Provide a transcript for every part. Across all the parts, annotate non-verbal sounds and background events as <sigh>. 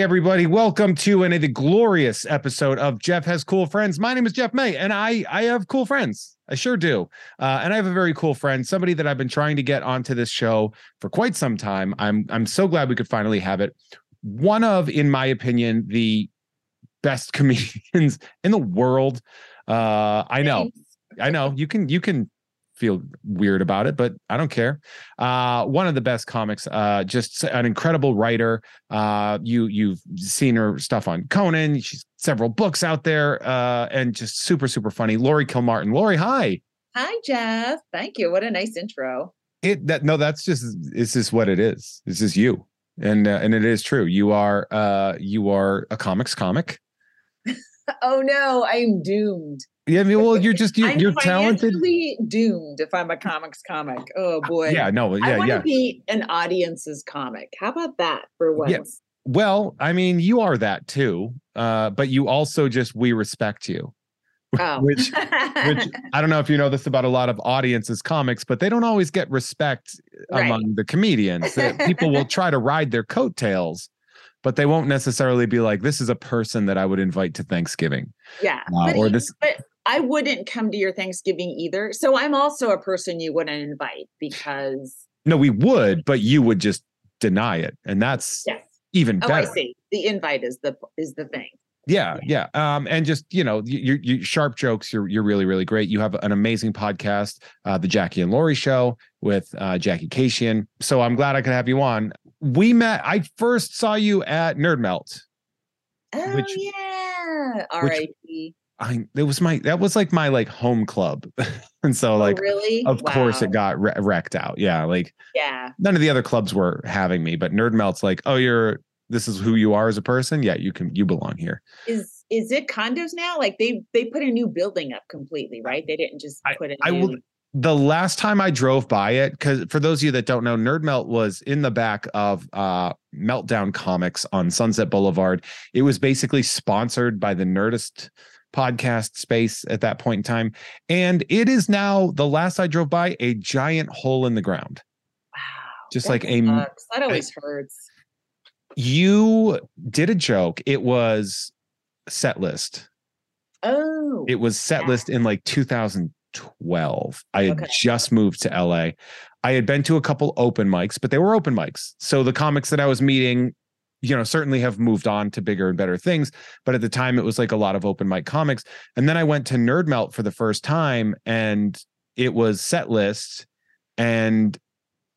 Hey, everybody, welcome to another glorious episode of Jeff Has Cool Friends. My name is Jeff May, and I, I have cool friends. I sure do. Uh, and I have a very cool friend, somebody that I've been trying to get onto this show for quite some time. I'm, I'm so glad we could finally have it. One of, in my opinion, the best <laughs> comedians in the world. Uh, I know, I know. You can, you can feel weird about it, but I don't care. Uh, one of the best comics, uh, just an incredible writer. Uh, you you've seen her stuff on Conan. She's several books out there, uh, and just super super funny. Laurie Kilmartin. Laurie, hi. Hi, Jeff. Thank you. What a nice intro. It that no, that's just this is what it is. This is you, and uh, and it is true. You are uh you are a comics comic. <laughs> oh no, I'm doomed. Yeah, I mean, well, you're just you, I'm you're talented. doomed if I'm a comics comic. Oh boy. Yeah, no, I yeah, want to yeah. be an audience's comic. How about that for once? Yeah. Well, I mean, you are that too, uh, but you also just we respect you. <laughs> Oh. which which <laughs> I don't know if you know this about a lot of audiences comics, but they don't always get respect Right. among the comedians. That <laughs> people will try to ride their coattails, but they won't necessarily be like, "This is a person that I would invite to Thanksgiving." yeah. Uh, or this- but I wouldn't come to your Thanksgiving either. So I'm also a person you wouldn't invite because No, we would, but you would just deny it, and that's yes. even Oh, better. I see. The invite is the is the thing. Yeah, yeah. Um, and just you know, you you sharp jokes. You're you're really really great. You have an amazing podcast, uh, the Jackie and Laurie Show with uh, Jackie Kashian. So I'm glad I could have you on. We met. I first saw you at Nerd Melt. Oh Which- yeah. R.I.P. I it was my that was like my like home club, <laughs> and so like oh, really? of course it got wre- wrecked out. Yeah, like Yeah. none of the other clubs were having me, but Nerd Melt's like, oh, you're this is who you are as a person. Yeah, you can you belong here. Is is it condos now? Like they they put a new building up completely, right? They didn't just put a I new. will the last time I drove by it, because for those of you that don't know, Nerd Melt was in the back of uh, Meltdown Comics on Sunset Boulevard. It was basically sponsored by the Nerdist podcast space at that point in time. And it is now, the last I drove by, a giant hole in the ground. wow, just like a sucks. that always hurts. You did a joke. It was set list. Oh, It was set Yeah. list in like 2012. I had Okay. just moved to LA. I had been to a couple open mics, but they were open mics. So the comics that I was meeting, you know, certainly have moved on to bigger and better things. But at the time, it was like a lot of open mic comics. And then I went to Nerd Melt for the first time, and it was set list. And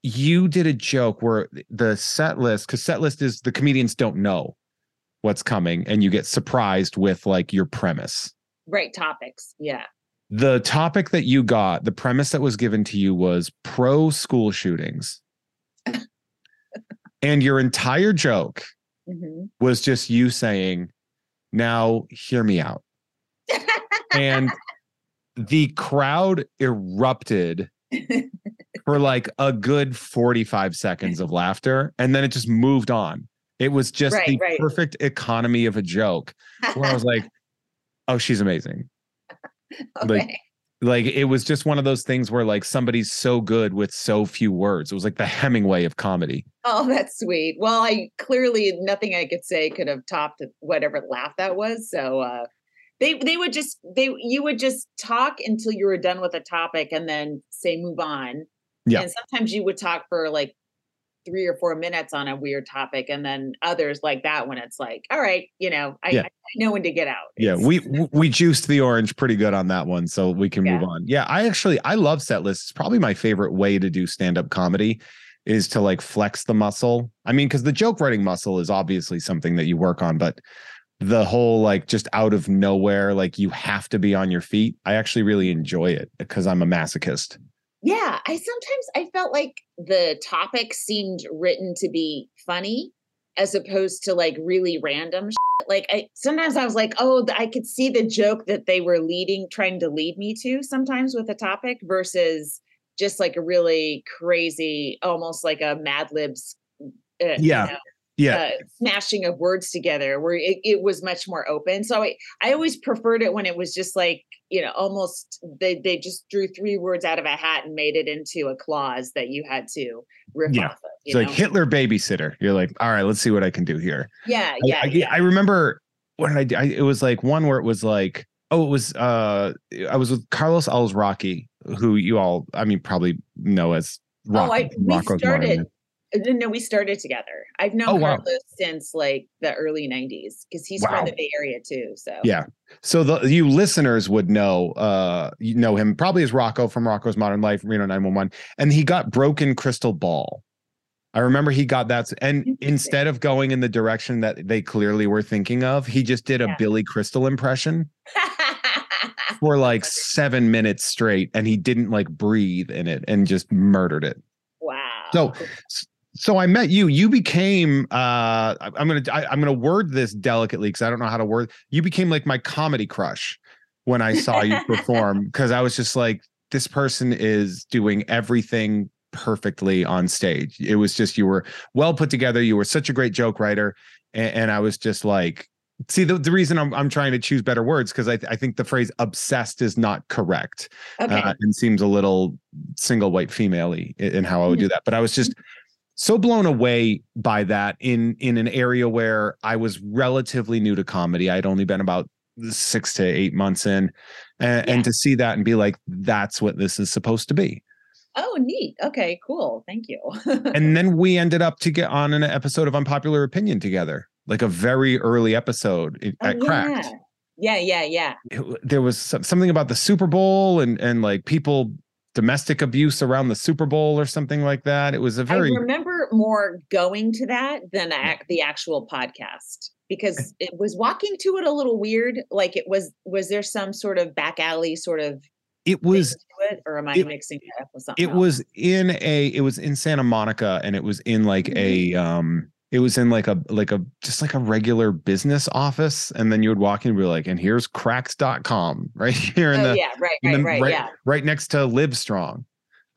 you did a joke where the set list, because set list is the comedians don't know what's coming, and you get surprised with like your premise right topics. Yeah. the topic that you got, the premise that was given to you was pro school shootings. <laughs> and your entire joke Mhm. was just you saying, Now hear me out. And the crowd erupted <laughs> for like a good 45 seconds of laughter. And then it just moved on. It was just Right, the right. perfect economy of a joke where I was like, <laughs> Oh, she's amazing. okay. like it was just one of those things where like somebody's so good with so few words. It was like the Hemingway of comedy. Oh, that's sweet. Well, I clearly nothing I could say could have topped whatever laugh that was. So uh they they would just they you would just talk until you were done with a topic and then say move on. Yeah. And sometimes you would talk for like three or four minutes on a weird topic, and then others like that when it's like, all right, you know, I, Yeah. I know when to get out. Yeah, It's- we <laughs> we juiced the orange pretty good on that one, so we can move on. Yeah, I actually I love set lists. It's probably my favorite way to do stand up comedy is to like flex the muscle. I mean, because the joke writing muscle is obviously something that you work on, but the whole like just out of nowhere, like you have to be on your feet. I actually really enjoy it because I'm a masochist. Yeah, I sometimes I felt like the topic seemed written to be funny as opposed to like really random shit. Like I sometimes I was like, "Oh, I could see the joke that they were leading trying to lead me to sometimes with a topic versus just like a really crazy almost like a Mad Libs uh, you Yeah. know, yeah uh, smashing of words together where it, it was much more open. So I, I always preferred it when it was just like, you know, almost they, they just drew three words out of a hat and made it into a clause that you had to riff Yeah. off of. it's You like hitler babysitter you're like all right let's see what i can do here yeah, yeah, I, yeah. I remember when I, I it was like one where it was like oh it was uh I was with Carlos Alazraqui who you all I mean probably know as Rock, oh, I we started. Uh, No, we started together. I've known Oh, wow. Carlos since like the early '90s because he's Wow. from the Bay Area too. So Yeah. So the you listeners would know uh you know him probably as Rocko from Rocko's Modern Life Reno 911 and he got broken crystal ball. I remember he got that and instead of going in the direction that they clearly were thinking of, he just did a Yeah. Billy Crystal impression <laughs> for like 7 minutes straight and he didn't like breathe in it and just murdered it. wow. So so I met you. You became uh I'm gonna I, I'm gonna word this delicately because I don't know how to word. You became like my comedy crush when I saw you perform <laughs> because I was just like, this person is doing everything perfectly on stage. It was just you were well put together. You were such a great joke writer, and, and I was just like. See the, the reason I'm I'm trying to choose better words because I, th- I think the phrase obsessed is not correct okay. uh, and seems a little single white female-y in, in how I would do that. But I was just so blown away by that in in an area where I was relatively new to comedy. I'd only been about six to eight months in, and, Yeah. and to see that and be like, that's what this is supposed to be. oh, neat. Okay, cool. Thank you. And <laughs> then we ended up to get on an episode of Unpopular Opinion together, like a very early episode i- Oh, at Cracked. yeah, yeah, yeah. it there was something about the Super Bowl and and like people domestic abuse around the Super Bowl or something like that. It was a very I remember more going to that than the actual podcast because it was walking to it a little weird. Like it was, was there some sort of back alley sort of it was it, or am I it- mixing it up with something? it else? was in a it was in Santa Monica and it was in like Mm-hmm. a um it was in like a like a just like a regular business office and then you would walk in and be like and here's Cracked.com <laughs> right here in Oh the yeah, right, right, the- right, right, yeah. right next to Livestrong.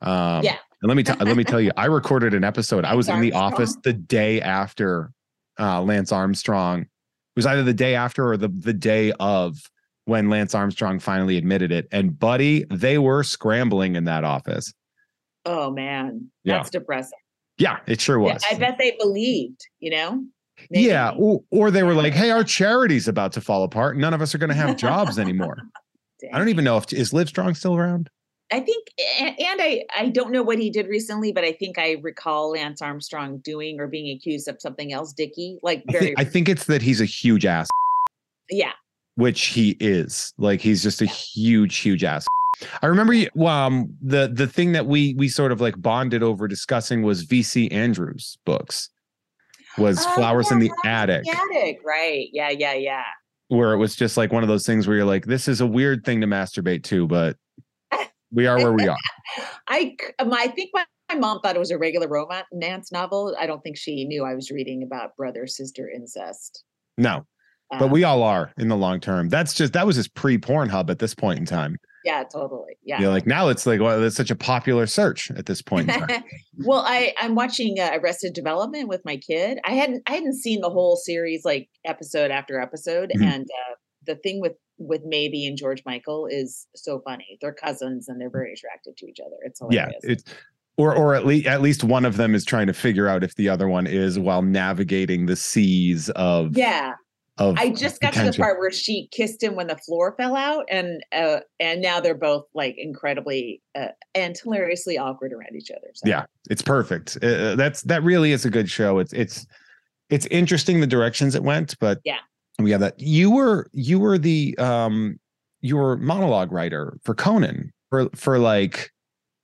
Um, Yeah. And let me tell let me tell you, I recorded an episode. I was in the Armstrong. office the day after uh, Lance Armstrong. It was either the day after or the the day of when Lance Armstrong finally admitted it. And buddy, they were scrambling in that office. Oh man, Yeah. that's depressing. Yeah, it sure was. I bet they believed, you know. Yeah, or, or they were like, "Hey, our charity's about to fall apart. None of us are going to have <laughs> jobs anymore." I don't even know if is Livestrong still around. I think, and, I, I don't know what he did recently, but I think I recall Lance Armstrong doing or being accused of something else, Dicky. Like I very, think, I think it's that he's a huge ass. yeah. which he is. Like he's just a huge, huge ass. I remember you- um the the thing that we we sort of like bonded over discussing was VC Andrews books was Oh, Flowers in the Attic, The attic, right? Yeah, yeah, yeah. where it was just like one of those things where you're like, this is a weird thing to masturbate to, but we are where we are. <laughs> I, c- um, I think my, my mom thought it was a regular romance novel. I don't think she knew I was reading about brother sister incest. No, but Um, we all are in the long term. That's just that was just pre Pornhub at this point in time. Yeah, totally. Yeah. You're like now it's like well, it's such a popular search at this point <laughs> well, I I'm watching uh, Arrested Development with my kid. I hadn't I hadn't seen the whole series like episode after episode, Mhm. and uh, the thing with with Maeby and George Michael is so funny. They're cousins and they're very attracted to each other. It's yeah hilarious. it's or or at least at least one of them is trying to figure out if the other one is while navigating the seas of yeah. I just got to the part where she kissed him when the floor fell out, and uh, and now they're both like incredibly uh, and hilariously awkward around each other. So. Yeah. it's perfect Uh, that's that really is a good show it's it's it's interesting the directions it went but Yeah. we have that you were you were the um you were monologue writer for conan for for like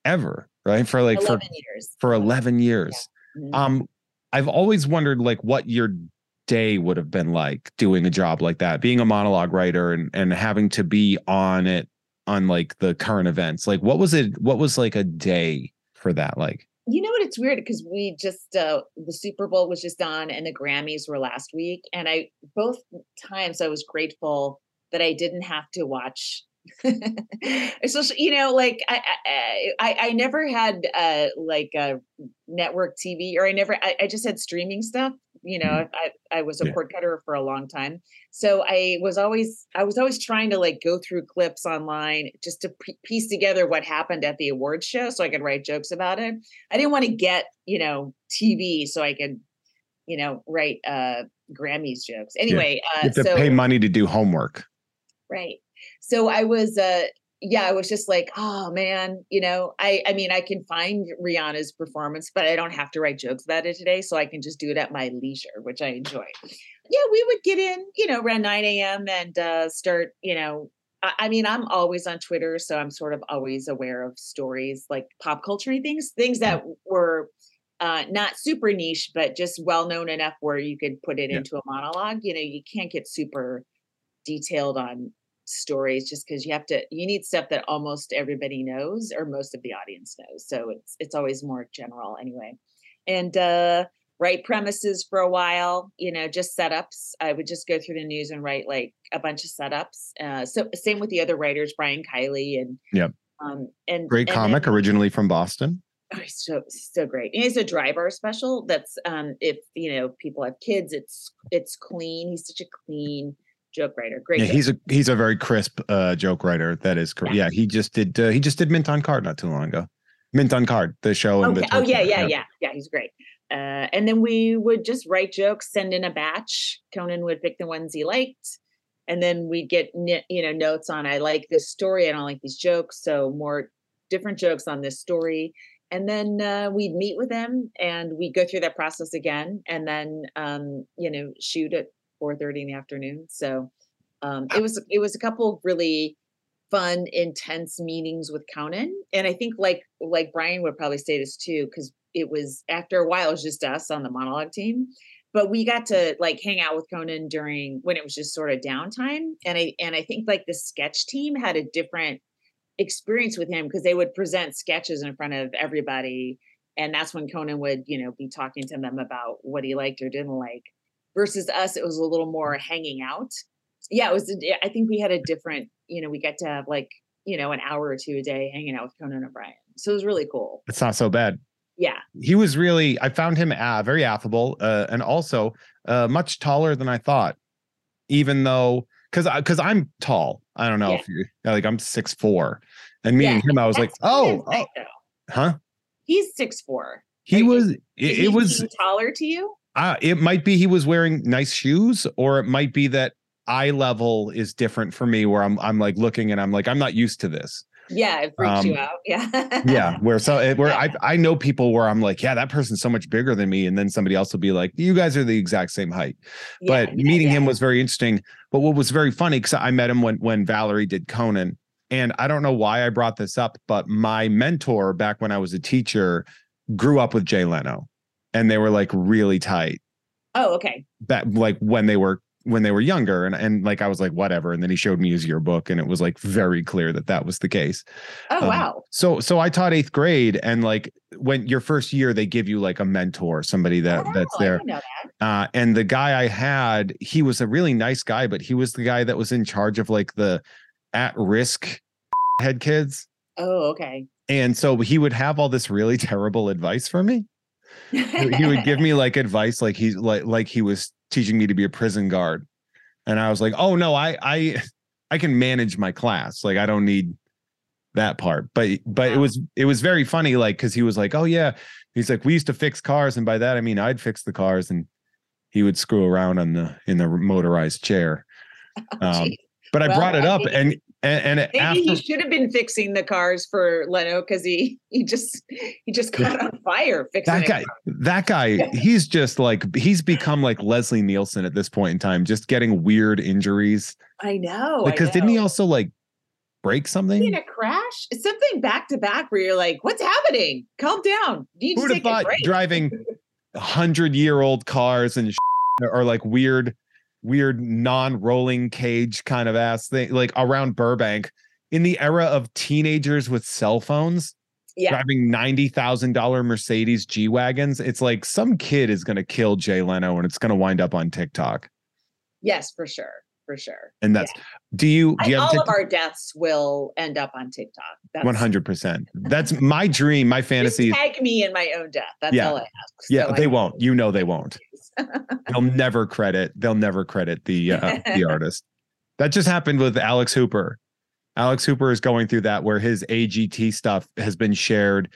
ever right for like for eleven years. for 11 years Mhm. um i've always wondered like what your day would have been like doing a job like that being a monologue writer and and having to be on it on like the current events like what was it what was like a day for that like You know what? It's weird because we just uh, the Super Bowl was just on and the Grammys were last week, and I both times I was grateful that I didn't have to watch. <laughs> Especially, you know, like I I, I, never had uh, like a network TV, or I never I, I just had streaming stuff You know, Mhm. I I was a Yeah. cord cutter for a long time, so I was always I was always trying to like go through clips online just to p- piece together what happened at the awards show, so I could write jokes about it. I didn't want to get you know TV, so I could you know write uh Grammys jokes. Anyway, You uh, to so pay money to do homework. Right. So I was uh yeah, I was just like, oh man, you know, I I mean I can find Rihanna's performance, but I don't have to write jokes about it today. So I can just do it at my leisure, which I enjoy. Yeah, we would get in, you know, around 9 a.m. and uh start, you know. I I mean, I'm always on Twitter, so I'm sort of always aware of stories like pop culture things, things that were uh, not super niche, but just well known enough where you could put it Yeah. into a monologue. You know, you can't get super detailed on stories just because you have to you need stuff that almost everybody knows or most of the audience knows so it's it's always more general anyway and uh write premises for a while you know just setups i would just go through the news and write like a bunch of setups uh so same with the other writers brian kiley and Yep. um and Great and comic, then- originally from Boston. Oh, he's so so great. And He's a dry bar special. That's um if you know people have kids, it's it's clean. He's such a clean joke writer. Great. Yeah, joke. he's a he's a very crisp uh, joke writer. That is correct. Yeah. Yeah, he just did uh, he just did Mint on Card not too long ago. Mint on Card, the show. and the. Oh talk yeah, yeah, yeah, yeah. He's great. Uh, and then we would just write jokes, send in a batch. Conan would pick the ones he liked, and then we'd get you know notes on I like this story, I don't like these jokes, so more different jokes on this story. And then uh, we'd meet with them, and we'd go through that process again, and then um, you know shoot at four thirty in the afternoon. So um, it was it was a couple really fun, intense meetings with Conan. And I think like like Brian would probably say this too, because it was after a while, it was just us on the monologue team. But we got to like hang out with Conan during when it was just sort of downtime. And I and I think like the sketch team had a different experience with him because they would present sketches in front of everybody. And that's when Conan would, you know, be talking to them about what he liked or didn't like. Versus us, it was a little more hanging out yeah, it was. i think we had a different. You know, we got to have like you know an hour or two a day hanging out with Conan O'Brien. So it was really cool. It's not so bad. Yeah. He was really. I found him uh, very affable uh, and also uh, much taller than I thought. Even though, because because I'm tall. I don't know Yeah. if you like. I'm six four, and meeting Yeah, him, I was like, oh, oh, though. huh. He's six four. He was. It, it was. taller to you. Uh, it might be he was wearing nice shoes, or it might be that eye level is different for me, where I'm I'm like looking and I'm like I'm not used to this. Yeah, it freaks you Um, out. <laughs> Yeah. Yeah, where so it, where Yeah. I <laughs> I know people where I'm like, yeah, that person's so much bigger than me, and then somebody else will be like, you guys are the exact same height. Yeah, but meeting yeah. him was very interesting. But what was very funny because I met him when when Valerie did Conan, and I don't know why I brought this up, but my mentor back when I was a teacher grew up with Jay Leno, and they were like really tight Oh, okay. back like when they were when they were younger and and like I was like whatever and then he showed me his yearbook and it was like very clear that that was the case. Oh, Um, wow. So so I taught 8th grade and like when your first year they give you like a mentor, somebody that Oh, that's there. that. Uh and the guy I had, he was a really nice guy, but he was the guy that was in charge of like the at risk head kids. Oh, okay. And so he would have all this really <laughs> terrible advice for me he would give me like advice like he's like like he was teaching me to be a prison guard. And i was like oh no i i i can manage my class. Like i don't need that part. But but it was it was very funny like because he was like oh yeah. He's like we used to fix cars and by that i mean i'd fix the cars. And he would screw around on the in the motorized chair. <laughs> Um, Geez. but i Well, brought it I up and and, and Maybe after he should have been fixing the cars for Leno because he he just he just caught on fire fixing that guy that guy he's just like he's become like leslie nielsen at this point in time just getting weird injuries I know. I because didn't he also like break something in a crash? It's something back to back where you're like, what's happening? Calm down. Do you who'd have thought driving <laughs> hundred year old cars and or like weird weird non-rolling cage kind of ass thing like around burbank in the era of teenagers with cell phones Yeah. driving $90000 mercedes g-wagons it's like some kid is going to kill jay leno and it's going to wind up on tiktok Yes, for sure. For sure. And that's do you do you have all of our deaths will end up on TikTok. One hundred percent. That's my dream. My fantasy. is- tag me in my own death. That's Yeah. all I ask. Yeah, So they can won't. You know they won't. <laughs> They'll never credit. They'll never credit the uh, the <laughs> artist. That just happened with Alex Hooper. Alex Hooper is going through that where his AGT stuff has been shared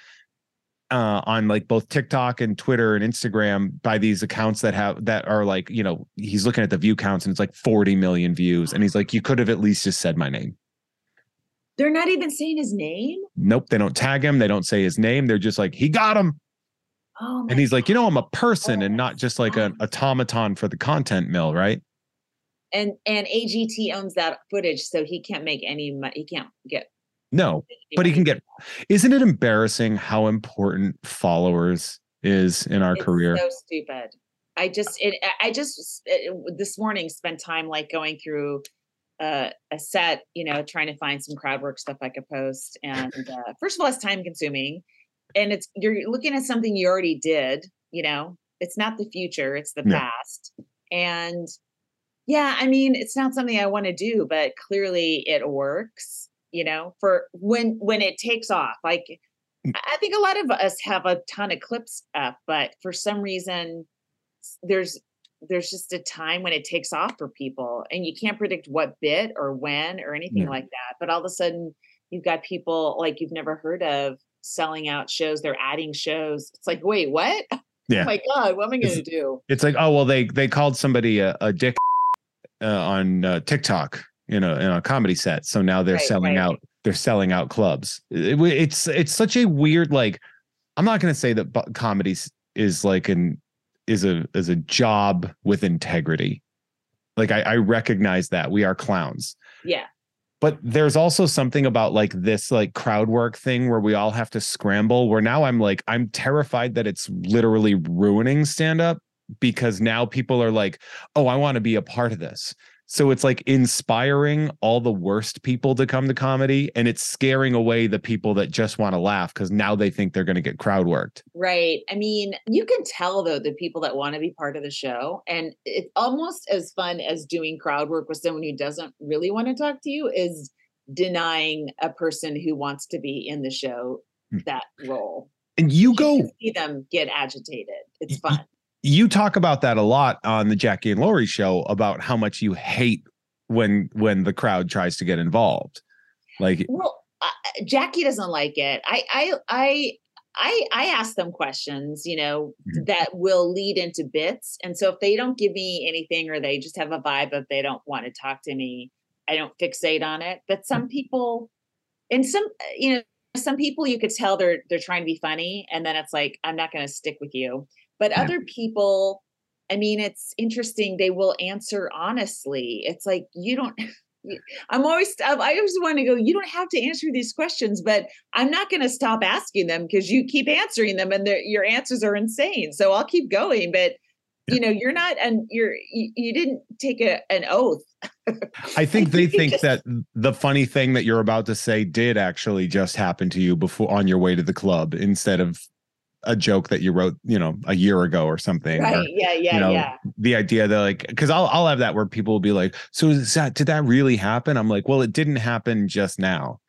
uh, on like both TikTok and Twitter and Instagram by these accounts that have that are like you know he's looking at the view counts and it's like 40 million views and he's like you could have at least just said my name. They're not even saying his name. Nope, they don't tag him. They don't say his name. They're just like he got him. Oh, And he's like, you know, I'm a Oh, person and not just like an automaton for the content mill, right? and and AGT owns that footage, so he can't make any money. He can't get. No, but he can get. Isn't it embarrassing how important followers is in our It's career? So stupid. I just it. I just it, this morning spent time like going through uh, a set, you know, trying to find some crowd work stuff I could post. And uh, first of all, it's time consuming, and it's you're looking at something you already did. You know, it's not the future; it's the Yeah. past. And yeah, I mean, it's not something I want to do, but clearly it works. You know, for when when it takes off, like Mm. I I think a lot of us have a ton of clips up, but for some reason, there's there's just a time when it takes off for people, and you can't predict what bit or when or anything Yeah. like that. But all of a sudden, you've got people like you've never heard of selling out shows. They're adding shows. It's like, wait, what? <laughs> Yeah. Oh my god, what am I going to do? It's like, oh well, they they called somebody a, a dick uh, on uh, TikTok, you know, in a comedy set. So now they're Right, selling right. out. They're selling out clubs. It- it- it's it's such a weird like. I'm not going to say that bu- comedy is like an is a is a job with integrity. Like I, I recognize that we are clowns. Yeah, but there's also something about like this like crowd work thing where we all have to scramble where now i'm like i'm terrified that it's literally ruining stand up because now people are like oh i want to be a part of this so it's like inspiring all the worst people to come to comedy and it's scaring away the people that just want to laugh because now they think they're going to get crowd worked right. I mean, you can tell though the people that want to be part of the show, and it's almost as fun as doing crowd work with someone who doesn't really want to talk to you is denying a person who wants to be in the show Hmm. that role. and you You go see them get agitated. It's fun. You talk about that a lot on the Jackie and Laurie show about how much you hate when when the crowd tries to get involved. Like Well, uh, Jackie doesn't like it. I, I, I, I, I ask them questions, you know, Mhm. that will lead into bits. And so if they don't give me anything or they just have a vibe of they don't want to talk to me, I don't fixate on it. But some people, and some, you know, some people you could tell they're they're trying to be funny, and then it's like I'm not going to stick with you. But Yeah. other people, I mean, it's interesting. They will answer honestly. It's like you don't. <laughs> I'm always I always want to go. You don't have to answer these questions, but I'm not going to stop asking them because you keep answering them, and your answers are insane. So I'll keep going. But you know, you're not, and you're you, you didn't take a an oath. <laughs> I think they think just- that the funny thing that you're about to say did actually just happen to you before on your way to the club instead of a joke that you wrote, you know, a year ago or something. or Right? Yeah. Yeah. know, yeah. the idea that like because I'll I'll have that where people will be like, so is that did that really happen? I'm like, well, it didn't happen just now.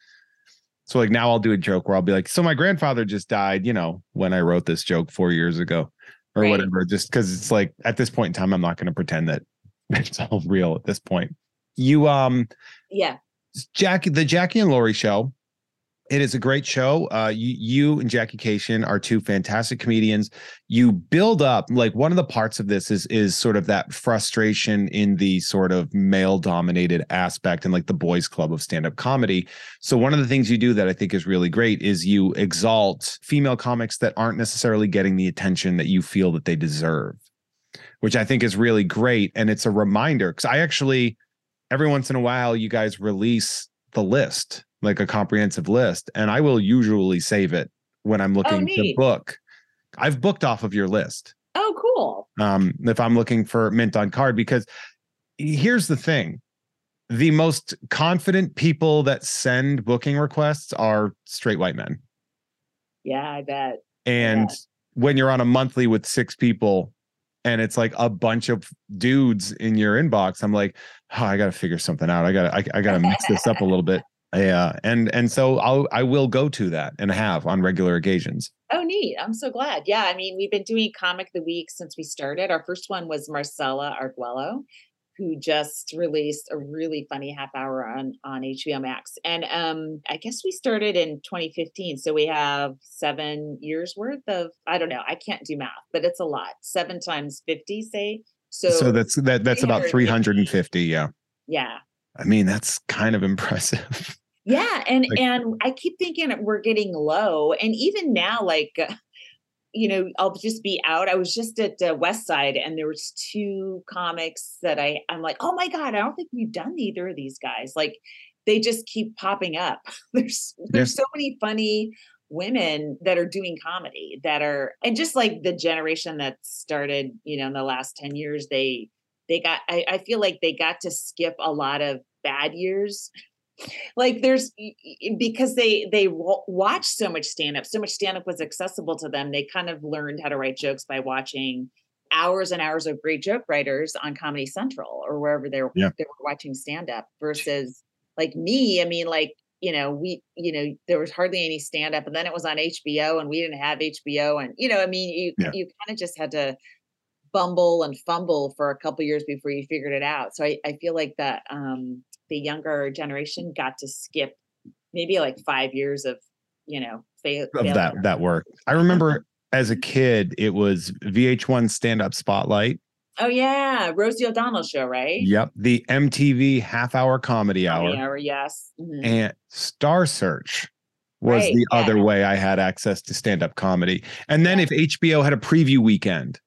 So like now I'll do a joke where I'll be like, so my grandfather just died, you know, when I wrote this joke four years ago or Right. whatever. Just because it's like at this point in time, I'm not going to pretend that <laughs> it's all real at this point. You um Yeah. Jackie, the Jackie and Laurie show. It is a great show. Uh, you, you and Jackie Kashian are two fantastic comedians. You build up like one of the parts of this is is sort of that frustration in the sort of male dominated aspect and like the boys club of stand up comedy. So one of the things you do that I think is really great is you exalt female comics that aren't necessarily getting the attention that you feel that they deserve, which I think is really great. And it's a reminder because I actually every once in a while you guys release the list like a comprehensive list and i will usually save it when i'm looking to book i've booked off of your list Oh, cool. um if i'm looking for mint on card because here's the thing the most confident people that send booking requests are straight white men Yeah, I bet. and when you're on a monthly with six people and it's like a bunch of dudes in your inbox, I'm like, oh, I got to figure something out. I got to I, I got to mix this up a little bit. Yeah, and and so I'll I will go to that and have on regular occasions. Oh, neat! I'm so glad. Yeah, I mean, we've been doing comic the week since we started. Our first one was Marcella Arguello, who just released a really funny half hour on on HBO Max. And um I guess we started in 2015, so we have 7 years worth of I don't know, I can't do math, but it's a lot. 7 times 50 say. So So that's that that's about 350, yeah. Yeah. I mean, that's kind of impressive. <laughs> Yeah, and like, and I keep thinking we're getting low and even now like you know, I'll just be out. I was just at uh, West Side and there was two comics that I I'm like, "Oh my god, I don't think we've done either of these guys." Like they just keep popping up. there's <laughs> there's yeah. so many funny women that are doing comedy that are and just like the generation that started, you know, in the last 10 years, they they got I, I feel like they got to skip a lot of bad years like there's because they they watch so much stand up so much stand up was accessible to them they kind of learned how to write jokes by watching hours and hours of great joke writers on comedy central or wherever they were yeah. they were watching stand up versus like me i mean like you know we you know there was hardly any stand up and then it was on hbo and we didn't have hbo and you know i mean you yeah. you kind of just had to bumble and fumble for a couple years before you figured it out so i, I feel like that um the younger generation got to skip maybe like five years of you know fa- of that that work. I remember as a kid, it was VH1 Stand Up Spotlight. Oh yeah, Rosie O'Donnell show, right? Yep, the MTV Half Hour Comedy Hour. Hour, yes. Mm-hmm. And Star Search was right, the yeah. other way I had access to stand up comedy. And then yeah. if HBO had a preview weekend,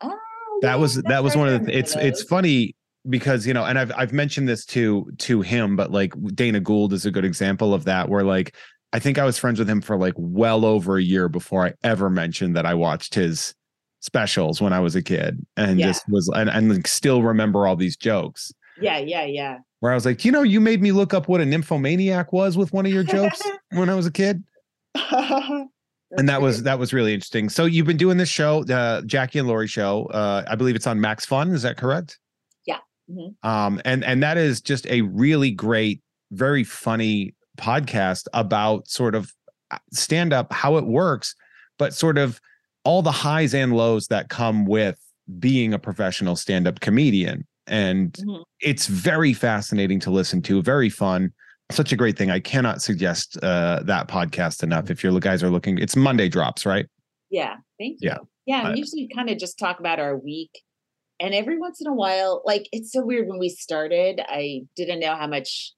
oh, that yeah, was that was one of the. It's it's funny because you know and i've i've mentioned this to to him but like dana gould is a good example of that where like i think i was friends with him for like well over a year before i ever mentioned that i watched his specials when i was a kid and yeah. just was and, and like still remember all these jokes. Yeah yeah yeah. Where i was like you know you made me look up what a nymphomaniac was with one of your jokes <laughs> when i was a kid? And that was <laughs> that was really interesting. So you've been doing this show the jackie and laurie show uh i believe it's on max fun is that correct Mm-hmm. Um, and and that is just a really great, very funny podcast about sort of uh, stand up, how it works, but sort of all the highs and lows that come with being a professional stand up comedian. And mm-hmm. it's very fascinating to listen to, very fun. Such a great thing. I cannot suggest uh, that podcast enough. If you guys are looking, it's Monday drops, right? Yeah. Thank you. Yeah. Yeah. Uh, usually kind of just talk about our week and every once in a while like it's so weird when we started i didn't know how much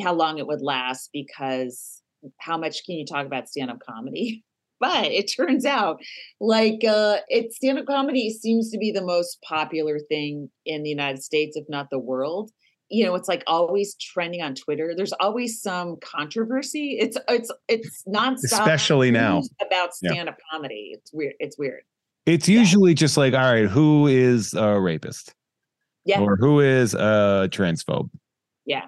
how long it would last because how much can you talk about stand-up comedy? <laughs> But it turns out like uh it stand-up comedy seems to be the most popular thing in the united states if not the world. You know it's like always trending on twitter. There's always some controversy. It's it's it's nonstop especially now. about stand-up yeah. comedy. It's weird it's weird it's usually yeah. just like, all right, who is a rapist? Yeah. Or who is a transphobe? Yeah.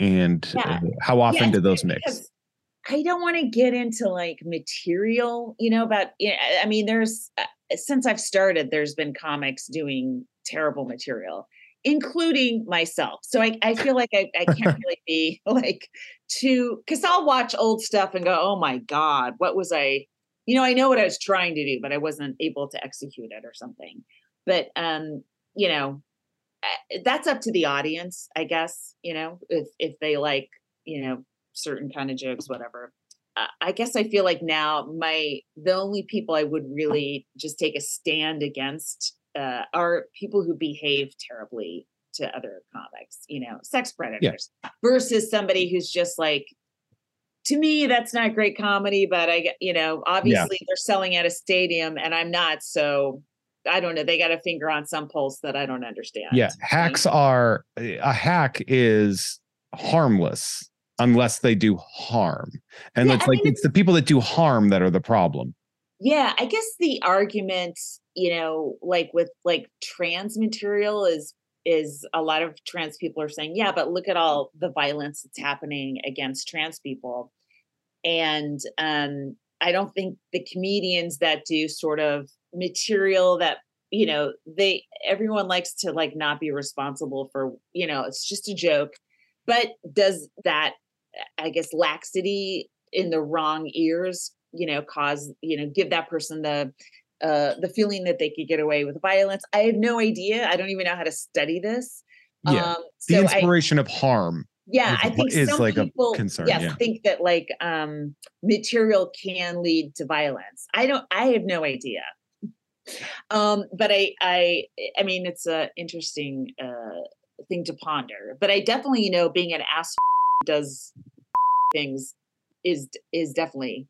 And yeah. Uh, how often yeah, do those mix? I don't want to get into like material, you know, about, I mean, there's, uh, since I've started, there's been comics doing terrible material, including myself. So I, I feel like I, I can't <laughs> really be like too, because I'll watch old stuff and go, oh my God, what was I, you know, I know what I was trying to do, but I wasn't able to execute it or something. But um, you know, eh, that's up to the audience, I guess. You know, if if they like, you know, certain kind of jokes, whatever. Uh, I guess I feel like now my the only people I would really just take a stand against uh, are people who behave terribly to other comics, you know, sex predators, yeah. versus somebody who's just like to me that's not great comedy but i you know obviously yeah. they're selling at a stadium and i'm not so i don't know they got a finger on some pulse that i don't understand yeah hacks are a hack is harmless unless they do harm and yeah, it's I like mean, it's the people that do harm that are the problem yeah i guess the argument you know like with like trans material is is a lot of trans people are saying, yeah, but look at all the violence that's happening against trans people. And um, I don't think the comedians that do sort of material that you know they everyone likes to like not be responsible for you know it's just a joke. But does that i guess laxity in the wrong ears you know cause you know give that person the uh the feeling that they could get away with violence? I have no idea. I don't even know how to study this. Yeah. Um, so the inspiration I, of harm yeah is, i think is some like people, a concern yes, yeah. think that like um material can lead to violence i don't i have no idea um but i i i mean it's a interesting uh thing to ponder but i definitely you know being an ass does things is is definitely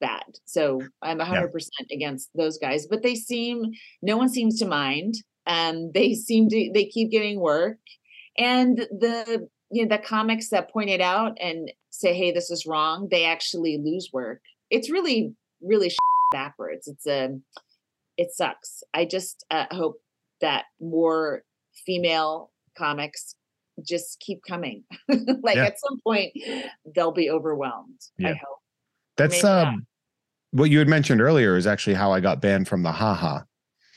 bad so i'm 100% yeah. against those guys but they seem no one seems to mind and they seem to they keep getting work and the you know the comics that point it out and say hey this is wrong they actually lose work it's really really backwards it's a it sucks. I just uh, hope that more female comics just keep coming. <laughs> like yeah. at some point, they'll be overwhelmed. Yeah. I hope. That's um, what you had mentioned earlier is actually how I got banned from the haha.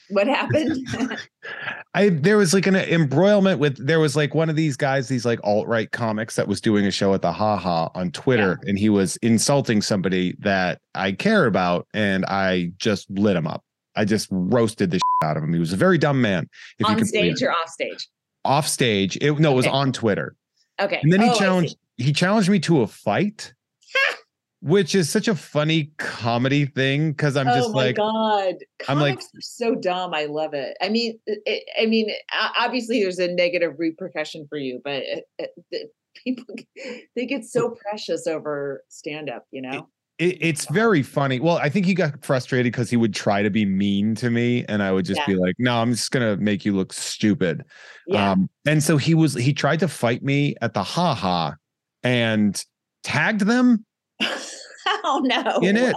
What happened? <laughs> I there was like an embroilment with there was like one of these guys, these like alt right comics that was doing a show at the haha on Twitter, yeah. and he was insulting somebody that I care about, and I just lit him up. I just roasted the out of him. He was a very dumb man. If on stage or off stage? Off stage. It, no, it was on Twitter. Okay. And then he oh, challenged he challenged me to a fight. Which is such a funny comedy thing because I'm just oh my like, god, Comics I'm like so dumb. I love it. I mean, it, I mean, obviously there's a negative repercussion for you, but it, it, <laughs> people they get so precious over stand up, you know it, it's very funny. Well, I think he got frustrated because he would try to be mean to me, and I would just yeah. be like, "No, I'm just gonna make you look stupid." Yeah. Um, and so he was he tried to fight me at the haha, and tagged them. <laughs> <laughs> oh no! In it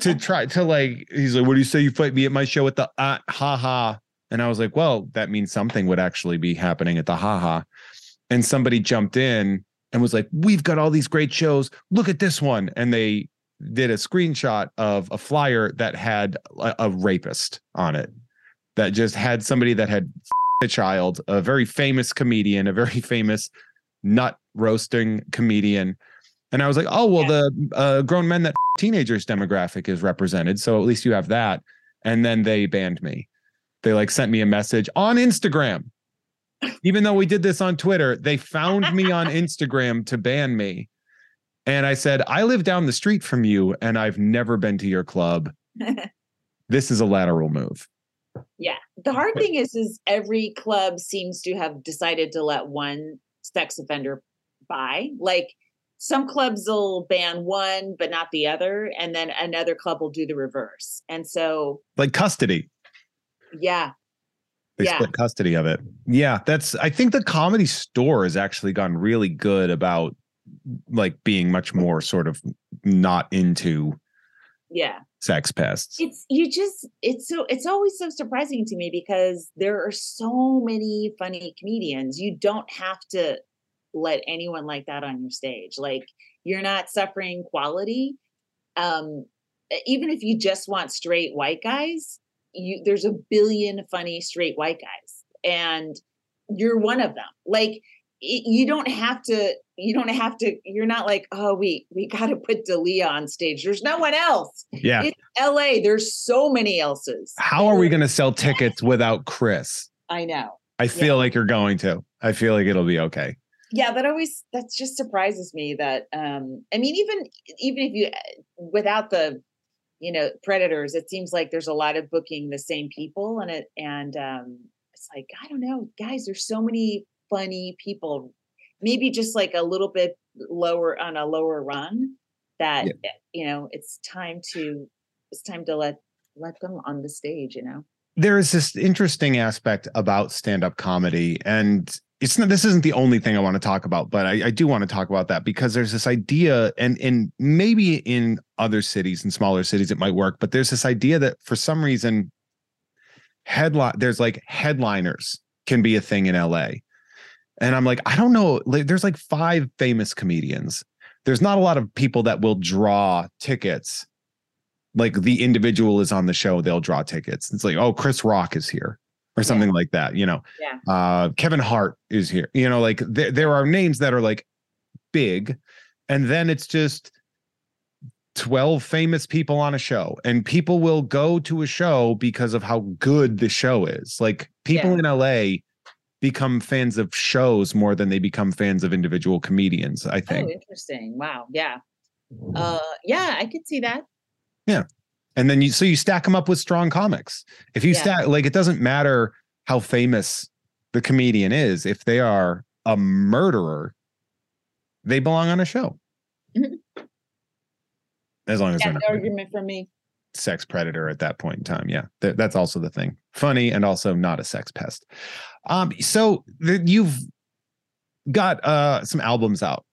to try to like, he's like, "What do you say? You fight me at my show at the uh, haha?" And I was like, "Well, that means something would actually be happening at the haha." And somebody jumped in and was like, "We've got all these great shows. Look at this one." And they did a screenshot of a flyer that had a, a rapist on it, that just had somebody that had <laughs> a child, a very famous comedian, a very famous nut roasting comedian. And I was like, "Oh well, yeah. the uh, grown men that <laughs> teenagers demographic is represented, so at least you have that." And then they banned me. They like sent me a message on Instagram even though we did this on Twitter, they found me on <laughs> Instagram to ban me. And I said, I live down the street from you and I've never been to your club. <laughs> this is a lateral move. Yeah. The hard thing is is every club seems to have decided to let one sex offender by. Like some clubs will ban one but not the other and then another club will do the reverse. And so like custody. Yeah. They yeah. split custody of it. Yeah, that's I think the comedy store has actually gotten really good about like being much more sort of not into yeah sex pests it's you just it's so it's always so surprising to me because there are so many funny comedians you don't have to let anyone like that on your stage like you're not suffering quality um even if you just want straight white guys you there's a billion funny straight white guys and you're one of them. Like you don't have to you don't have to you're not like oh we we got to put Dalia on stage. There's no one else. Yeah. It's la there's so many else's. How are we going to sell tickets without chris? I know. I feel yeah. like you're going to. I feel like it'll be okay yeah that always that just surprises me that um i mean even even if you without the you know predators it seems like there's a lot of booking the same people and it and um it's like i don't know guys there's so many funny people maybe just like a little bit lower on a lower run that yeah. Eh, you know it's time to it's time to let let them on the stage you know there is this interesting aspect about stand-up comedy and it's not this isn't the only thing I want to talk about, but I, I, do want to talk about that because there's this idea, and and maybe in other cities and smaller cities it might work, but there's this idea that for some reason headline there's like headliners can be a thing in LA. And I'm like, I don't know. There's like five famous comedians. There's not a lot of people that will draw tickets like the individual is on the show, they'll draw tickets. It's like, oh, Chris Rock is here or something yeah. like that, you know. Yeah. Uh Kevin Hart is here. You know, like there, there are names that are like big, and then it's just 12 famous people on a show and people will go to a show because of how good the show is like people yeah. in LA become fans of shows more than they become fans of individual comedians i think oh interesting wow yeah uh yeah i could see that yeah and then you so you stack them up with strong comics. If you yeah. stack like it doesn't matter how famous the comedian is if they are a murderer they belong on a show. Mm-hmm. As long as yeah, they're argument for me. sex predator at that point in time yeah. Th- that's also the thing. Funny and also not a sex pest. Um so th- you've got uh some albums out.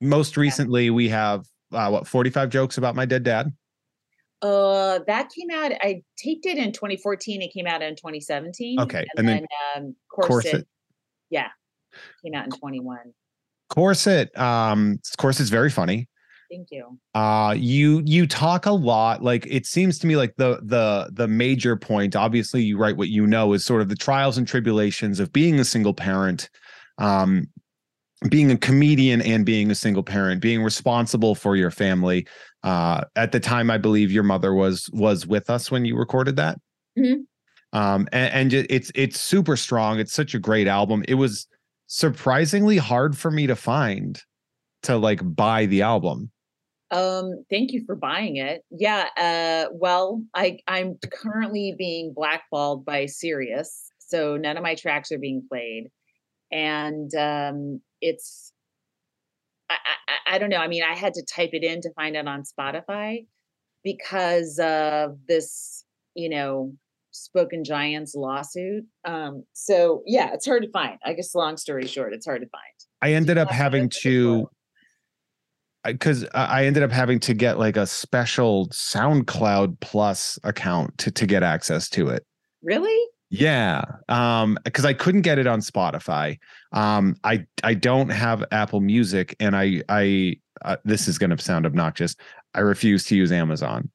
Most recently yeah. we have uh what 45 jokes about my dead dad uh that came out i taped it in 2014 it came out in 2017 okay and, and then, then um corset, corset yeah came out in 21 corset um corset's very funny Thank you. Uh you you talk a lot like it seems to me like the the the major point obviously you write what you know is sort of the trials and tribulations of being a single parent um being a comedian and being a single parent being responsible for your family uh at the time I believe your mother was was with us when you recorded that. Mm-hmm. Um and, and it's it's super strong it's such a great album it was surprisingly hard for me to find to like buy the album um, thank you for buying it. Yeah. Uh, well, I I'm currently being blackballed by Sirius, so none of my tracks are being played, and um, it's I, I I don't know. I mean, I had to type it in to find it on Spotify because of this, you know, Spoken Giants lawsuit. Um, so yeah, it's hard to find. I guess long story short, it's hard to find. I ended up having to because I ended up having to get like a special SoundCloud Plus account to to get access to it. Really? Yeah. Um, because I couldn't get it on Spotify. Um, I I don't have Apple Music, and I I uh, this is going to sound obnoxious. I refuse to use Amazon,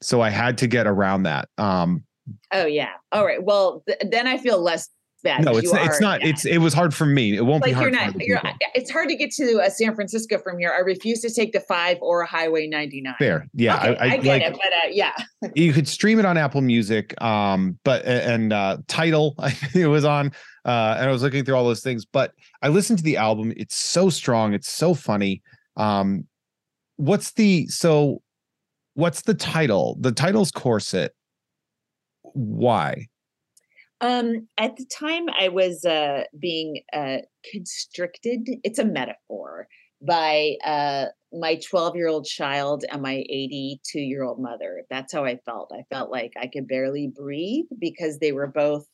so I had to get around that. Um. Oh yeah. All right. Well, th- then I feel less bad. No, it's it's not. It's it was hard for me. It won't like be hard. You're not. You're, it's hard to get to uh, San Francisco from here. I refuse to take the five or Highway 99. Fair, yeah, okay, I, I, I, get like, it, but uh, yeah, <laughs> you could stream it on Apple Music, um, but and uh, Tidal <laughs> it was on, uh, and I was looking through all those things. But I listened to the album. It's so strong. It's so funny. Um, what's the so? What's the title? The title's Corset. Why? Um, at the time, I was uh, being uh, constricted. It's a metaphor by uh, my 12 year old child and my 82 year old mother. That's how I felt. I felt like I could barely breathe because they were both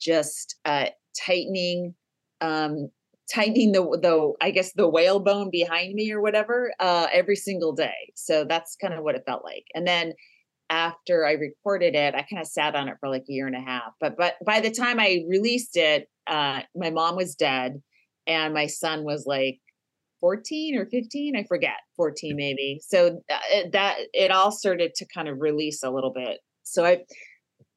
just uh, tightening, um, tightening the the I guess the whalebone behind me or whatever uh, every single day. So that's kind of what it felt like. And then after I recorded it, I kind of sat on it for like a year and a half. But but by the time I released it, uh, my mom was dead, and my son was like 14 or 15, I forget, 14 maybe. So uh, it, that it all started to kind of release a little bit. So I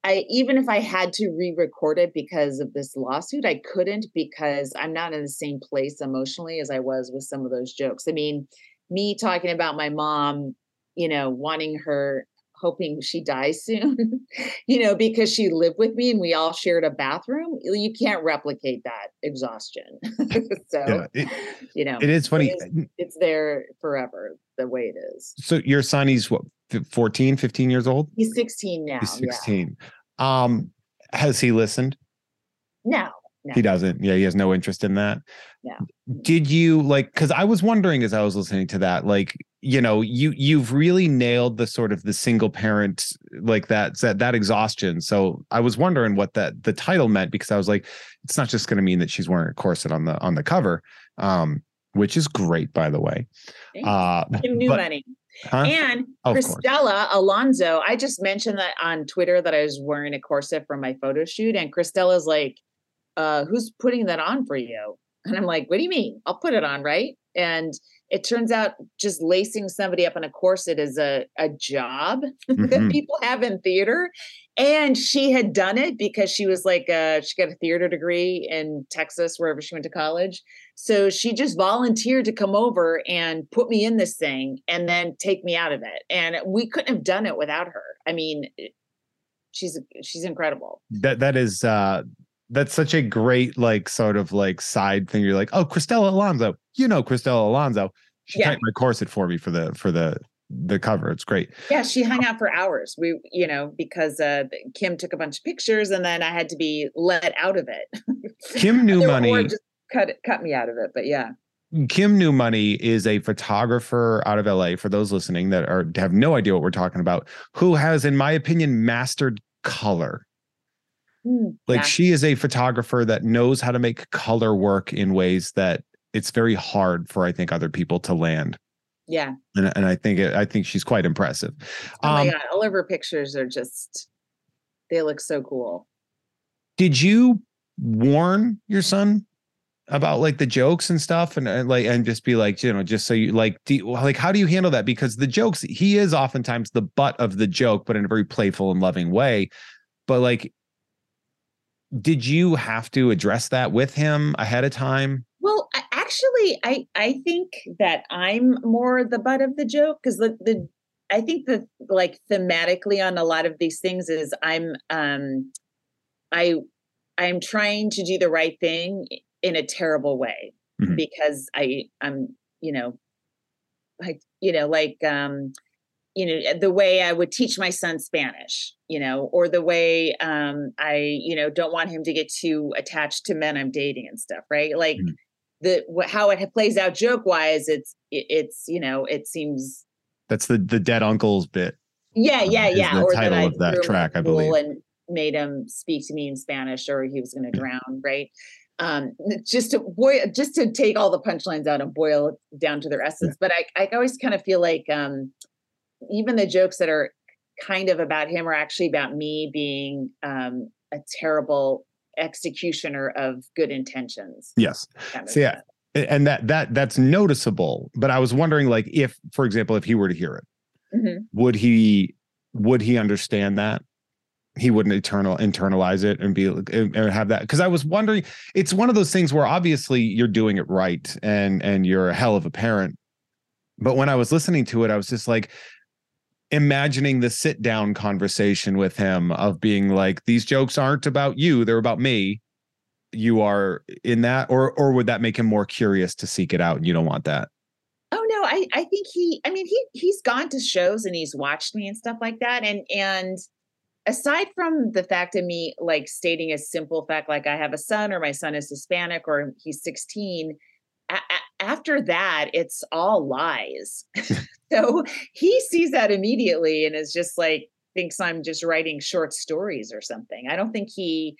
I even if I had to re-record it because of this lawsuit, I couldn't because I'm not in the same place emotionally as I was with some of those jokes. I mean, me talking about my mom, you know, wanting her hoping she dies soon, <laughs> you know, because she lived with me and we all shared a bathroom. You can't replicate that exhaustion. <laughs> so, yeah, it, you know, it is funny. It is, it's there forever the way it is. So your son, he's what, 14, 15 years old? He's 16 now. He's 16. Yeah. Um, has he listened? No. No. He doesn't. Yeah, he has no interest in that. Yeah. Did you like cuz I was wondering as I was listening to that like you know, you you've really nailed the sort of the single parent like that that that exhaustion. So I was wondering what that the title meant because I was like it's not just going to mean that she's wearing a corset on the on the cover. Um which is great by the way. Uh new but, money. Huh? And oh, Cristela Alonzo, I just mentioned that on Twitter that I was wearing a corset for my photo shoot and Cristela's like uh, who's putting that on for you? And I'm like, what do you mean? I'll put it on, right? And it turns out just lacing somebody up in a corset is a, a job Mhm. <laughs> that people have in theater. And she had done it because she was like, uh, she got a theater degree in Texas, wherever she went to college. So she just volunteered to come over and put me in this thing and then take me out of it. And we couldn't have done it without her. I mean, she's she's incredible. that that is uh that's such a great like sort of like side thing you're like oh Cristela Alonzo you know Cristela Alonzo she Yeah. tightened my corset for me for the for the the cover it's great Yeah, she hung out for hours. We, you know, because uh, Kim took a bunch of pictures, and then I had to be let out of it. <laughs> kim new Or- money just cut cut me out of it. But yeah, kim Newmoney is a photographer out of la for those listening that are have no idea what we're talking about who has in my opinion mastered color Mm, like yeah. she is a photographer that knows how to make color work in ways that it's very hard for i think other people to land yeah. and, and i think it, i think she's quite impressive Oh my Um, god, all of her pictures are just they look so cool. did you warn your son about like the jokes and stuff and, and like and just be like you know just so you like do you, like how do you handle that because the jokes he is oftentimes the butt of the joke but in a very playful and loving way but like did you have to address that with him ahead of time Well, I, actually, I I think that I'm more the butt of the joke because the the I think that like thematically on a lot of these things is I'm um I I'm trying to do the right thing in a terrible way Mhm. because I I'm you know like you know like um you know the way I would teach my son Spanish you know or the way um I you know don't want him to get too attached to men I'm dating and stuff right like Mhm. the how it plays out joke wise it's it, it's you know it seems that's the the dead uncles bit yeah um, yeah is yeah the or title that I of that threw him in track, I believe. and made him speak to me in Spanish or he was going to drown right um just to boil just to take all the punchlines out and boil it down to their essence but I I always kind of feel like um even the jokes that are kind of about him are actually about me being um a terrible executioner of good intentions yes So, yeah. And that that that's noticeable but i was wondering like if for example if he were to hear it Mhm. would he would he understand that he wouldn't eternal internalize it and be and have that because i was wondering it's one of those things where obviously you're doing it right and and you're a hell of a parent but when i was listening to it i was just like imagining the sit down conversation with him of being like these jokes aren't about you they're about me. You are in that or or would that make him more curious to seek it out and you don't want that? Oh no, I I think he I mean he he's gone to shows and he's watched me and stuff like that. And and aside from the fact of me like stating a simple fact like I have a son or my son is Hispanic or he's 16 a- after that it's all lies. <laughs> <laughs> so he sees that immediately and is just like thinks I'm just writing short stories or something. I don't think he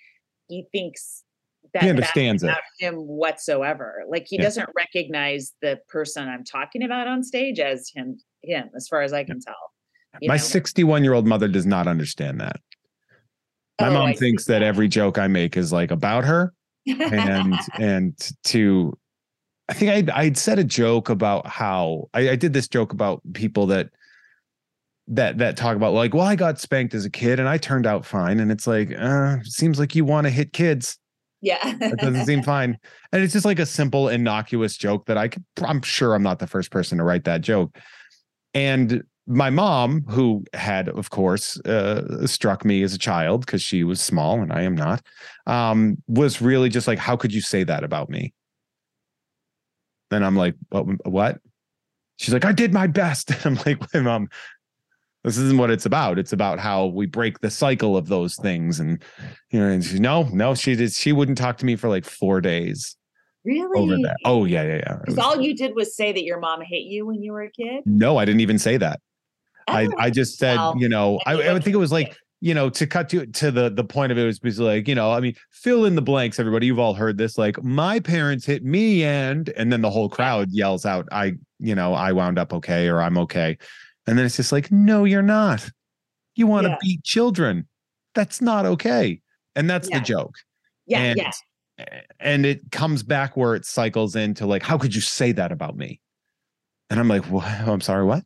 he thinks that he understands it him whatsoever. Like he Yeah. doesn't recognize the person I'm talking about on stage as him. Him, as far as I can tell. you my 61 year old mother does not understand that my Oh, mom I thinks that every joke i make is like about her <laughs> and and to i think i'd, I'd said a joke about how I, I did this joke about people that that that talk about like well i got spanked as a kid and i turned out fine. And it's like uh seems like you want to hit kids. Yeah, that doesn't seem fine. And it's just like a simple innocuous joke that i could i'm sure i'm not the first person to write that joke. And my mom who had of course uh, struck me as a child because she was small and i am not um, was really just like how could you say that about me and i'm like what, what? she's like i did my best <laughs> And i'm like "Wait, mom this isn't what it's about it's about how we break the cycle of those things and you know and she no no she did she wouldn't talk to me for like four days really. oh yeah yeah yeah Because all you did was say that your mom hit you when you were a kid. no i didn't even say that I, Oh, I just said, well, you know, I, I would think it was like, you know, to cut to to the the point of it was basically like, you know, I mean, fill in the blanks, everybody. You've all heard this, like, my parents hit me and and then the whole crowd yells out, I, you know, I wound up okay or I'm okay. And then it's just like, no, you're not. You want to Yeah. beat children. That's not okay. And that's Yeah. the joke. yeah, and, yeah. and it comes back where it cycles into like, how could you say that about me? And I'm like, well, I'm sorry, what?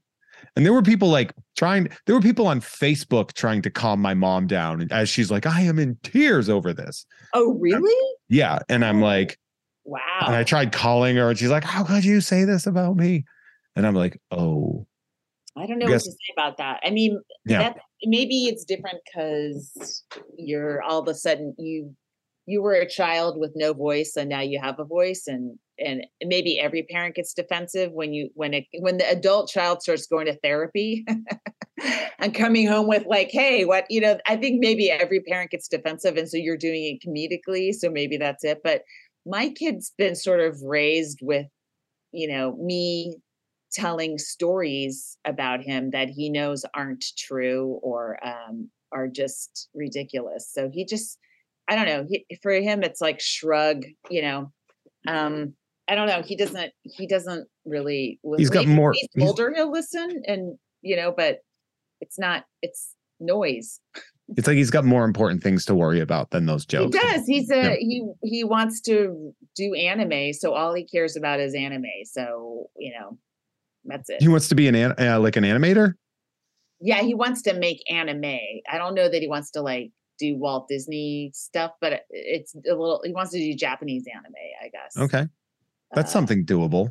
And there were people like trying, there were people on Facebook trying to calm my mom down as she's like, I am in tears over this. Oh, really? Yeah. And I'm oh, like, wow. And I tried calling her and she's like, How could you say this about me? And I'm like, Oh. I don't know what to say about that. I mean, Yeah. that maybe it's different because you're all of a sudden you you were a child with no voice and now you have a voice and and maybe every parent gets defensive when you when it when the adult child starts going to therapy <laughs> and coming home with like hey what you know i think maybe every parent gets defensive and so you're doing it comedically so maybe that's it but my kid's been sort of raised with you know me telling stories about him that he knows aren't true or um, are just ridiculous so he just i don't know he, for him it's like shrug you know um i don't know he doesn't he doesn't really li- He's got more- he's he's- older he'll listen and you know but it's not it's noise It's like he's got more important things to worry about than those jokes. he does he's a Yeah. he he wants to do anime so all he cares about is anime so you know that's it He wants to be an an- uh, like an animator. yeah he wants to make anime i don't know that he wants to like do walt disney stuff but it's a little he wants to do japanese anime i guess Okay. That's Uh, something doable.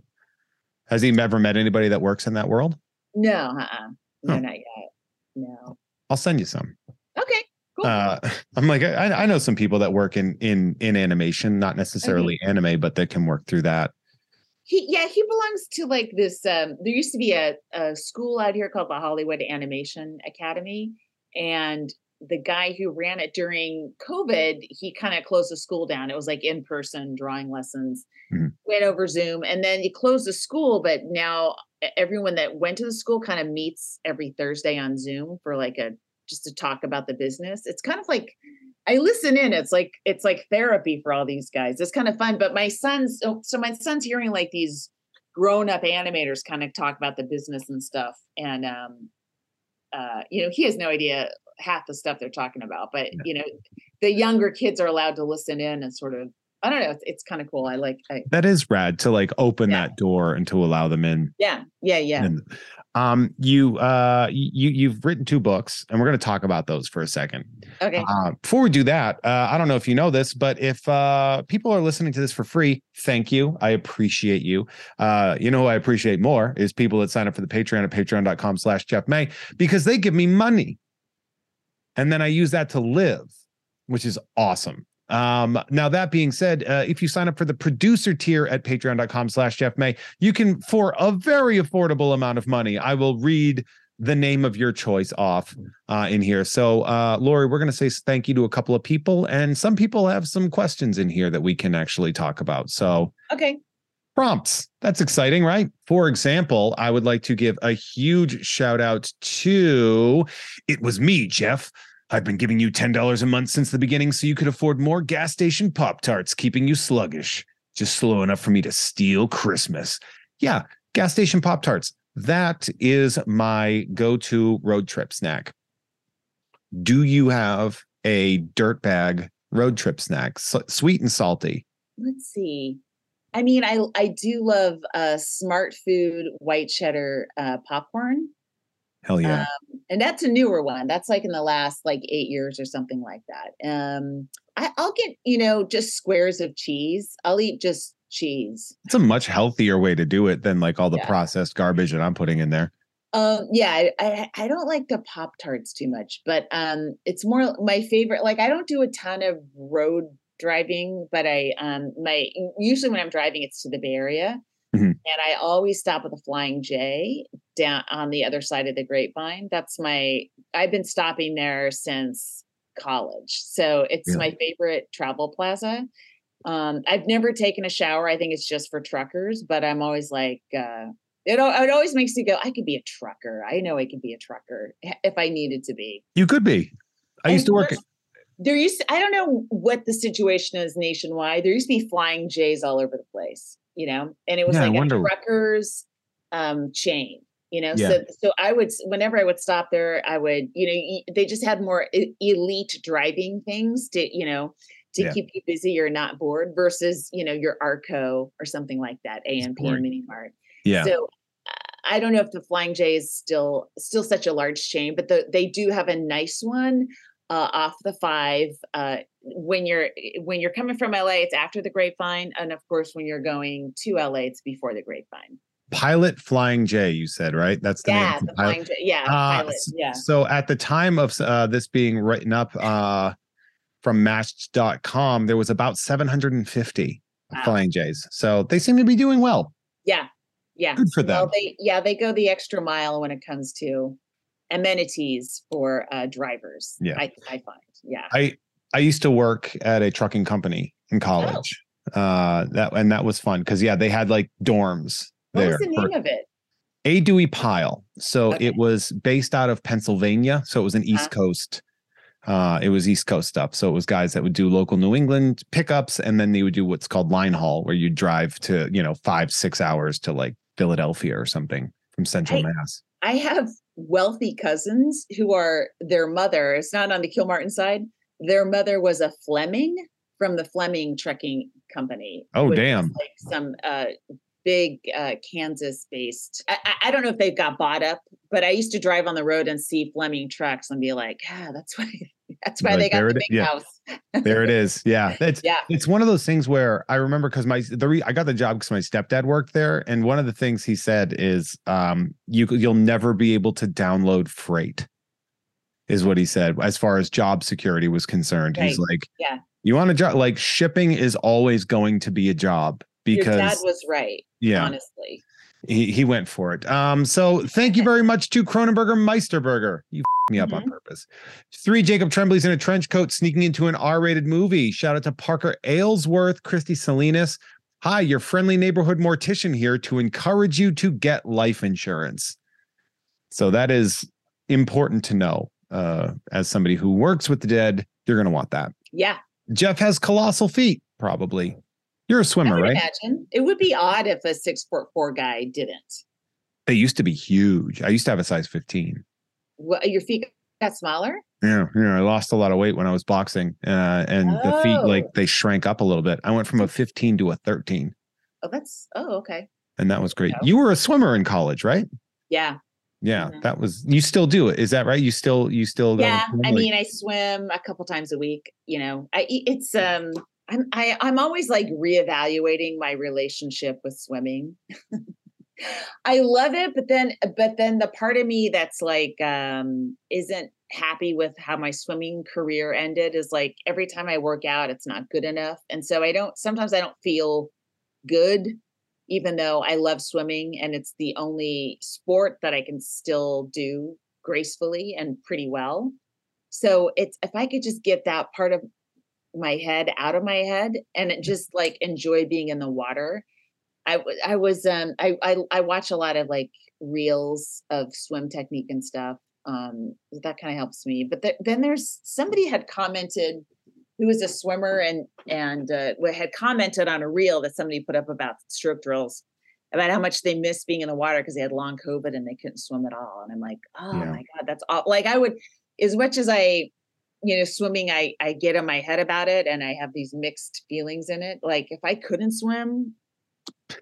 Has he ever met anybody that works in that world? no uh-uh. no Oh. not yet no I'll send you some. okay cool Uh, <laughs> I'm like, I, I know some people that work in in in animation, not necessarily anime, but that can work through that. he yeah he belongs to like this um there used to be a, a school out here called the hollywood animation academy and the guy who ran it during covid he kind of closed the school down it was like in person drawing lessons Mhm. went over zoom and then he closed the school but now everyone that went to the school kind of meets every thursday on zoom for like a just to talk about the business it's kind of like I listen in. It's like it's like therapy for all these guys. It's kind of fun. But my son's so, so my son's hearing like these grown up animators kind of talk about the business and stuff, and um, uh, you know, he has no idea half the stuff they're talking about. But you know, the younger kids are allowed to listen in and sort of. I don't know. It's, it's kind of cool. I like. I, That is rad to like open Yeah. that door and to allow them in. yeah, yeah, yeah. And um, you uh, you you've written two books, and we're going to talk about those for a second. Okay. Uh, before we do that, uh, I don't know if you know this, but if uh, people are listening to this for free, thank you. I appreciate you. Uh, you know who I appreciate more is people that sign up for the Patreon at patreon.com slash Jeff May because they give me money. And then I use that to live, which is awesome. Um, now that being said, uh, if you sign up for the producer tier at patreon.com slash Jeff May, you can, for a very affordable amount of money, I will read the name of your choice off uh, in here. So, uh, Lori, we're going to say thank you to a couple of people, and some people have some questions in here that we can actually talk about. So, Okay. Prompts. That's exciting, right? For example, I would like to give a huge shout out to it was me, Jeff. I've been giving you $10 a month since the beginning so you could afford more gas station Pop Tarts, keeping you sluggish. Just slow enough for me to steal Christmas. Yeah, gas station Pop Tarts. That is my go to road trip snack. Do you have a dirtbag road trip snack? S- sweet and salty. Let's see. I mean, I I do love uh, Smartfood white cheddar uh, popcorn. Hell yeah. Um, and that's a newer one. That's like in the last like eight years or something like that. Um, I, I'll get you know just squares of cheese. I'll eat just cheese. It's a much healthier way to do it than like all the Yeah. processed garbage that I'm putting in there. Um, yeah, I, I I don't like the pop tarts too much, but um, it's more my favorite. Like I don't do a ton of road driving, but I um my usually when I'm driving, it's to the Bay Area. Mhm. And I always stop at the Flying J down on the other side of the Grapevine. That's my I've been stopping there since college. So it's Really? my favorite travel plaza. Um, I've never taken a shower. I think it's just for truckers, but I'm always like, uh, it, it always makes me go, I could be a trucker. I know I could be a trucker if I needed to be. You could be. I used to And work. There used to, I don't know what the situation is nationwide. There used to be flying J's all over the place, you know, and it was Yeah, like a truckers um, chain, you know. Yeah. So, so I would, whenever I would stop there, I would, you know, they just had more elite driving things to, you know, to Yeah. keep you busy or not bored versus, you know, your Arco or something like that, AMP. Mini Mart. Yeah. So I don't know if the Flying J is still still such a large chain, but the, they do have a nice one uh, off the five. Uh, when you're when you're coming from LA, it's after the Grapevine, and of course, when you're going to LA, it's before the Grapevine. Pilot Flying J, you said, right? That's the yeah, name. the Flying J. Yeah, Uh, pilot. Yeah. So at the time of uh, this being written up uh, from Match.com, there was about 750 Wow. Flying J's. So they seem to be doing well. Yeah. Yeah. Good for Well, them. they yeah, they go the extra mile when it comes to amenities for uh drivers. Yeah. I, I find. Yeah. I I used to work at a trucking company in college. Uh, that and that was fun because yeah, they had like dorms What there. was the name of it? A Duie Pyle. So Okay. it was based out of Pennsylvania. So it was an East Uh-huh. Coast. Uh, it was East Coast stuff. So it was guys that would do local New England pickups, and then they would do what's called line haul, where you drive to you know five six hours to like Philadelphia or something from Central I- Mass. I have wealthy cousins who are their mother, it's not on the Kilmartin side. Their mother was a Fleming from the Fleming Trucking Company. Oh, damn. Like some uh big uh Kansas based. I, I- I don't know if they've got bought up, but I used to drive on the road and see Fleming trucks and be like, ah, that's why that's why Like, they got the it- big yeah. house. There it is. Yeah, <laughs> it's Yeah. it's one of those things where I remember because my the re, I got the job because my stepdad worked there, and one of the things he said is, um, you you'll never be able to download freight, is what he said as far as job security was concerned. He's like, Yeah. you want a job like shipping is always going to be a job Your dad was right, yeah, honestly. He he went for it. Um, so thank you very much to Cronenberger Meisterberger. You me up on Mhm. purpose. Three Jacob Tremblay's in a trench coat sneaking into an R-rated movie. Shout out to Parker Aylesworth, Christy Salinas. Hi, your friendly neighborhood mortician here to encourage you to get life insurance. So that is important to know. Uh, as somebody who works with the dead, you're gonna want that. Yeah. Jeff has colossal feet, probably. You're a swimmer, right? imagine. It would be odd if a six foot four guy didn't. They used to be huge. I used to have a size 15. What, your feet got smaller? Yeah, yeah. I lost a lot of weight when I was boxing, uh, and the feet like Oh. they shrank up a little bit. I went from a 15 to a 13, Oh, that's oh okay. and that was great. You were a swimmer in college, right? Yeah. Yeah, Mhm. that was. You still do it? Is that right? You still you still Yeah. I mean, I swim a couple times a week. You know, I it's um I'm I, I'm always like reevaluating my relationship with swimming. <laughs> I love it, but then but then the part of me that's like um isn't happy with how my swimming career ended is like every time I work out, it's not good enough. And so I don't sometimes I don't feel good, even though I love swimming and it's the only sport that I can still do gracefully and pretty well. So it's if I could just get that part of my head out of my head and it just like enjoy being in the water. I w- I was um I, I I watch a lot of like reels of swim technique and stuff. Um that kind of helps me. But th- then there's somebody had commented who was a swimmer and and uh, had commented on a reel that somebody put up about stroke drills about how much they missed being in the water because they had long COVID and they couldn't swim at all. And I'm like, oh Yeah. my god, that's all. Like I would, as much as I, you know, swimming, I I get in my head about it and I have these mixed feelings in it. Like if I couldn't swim,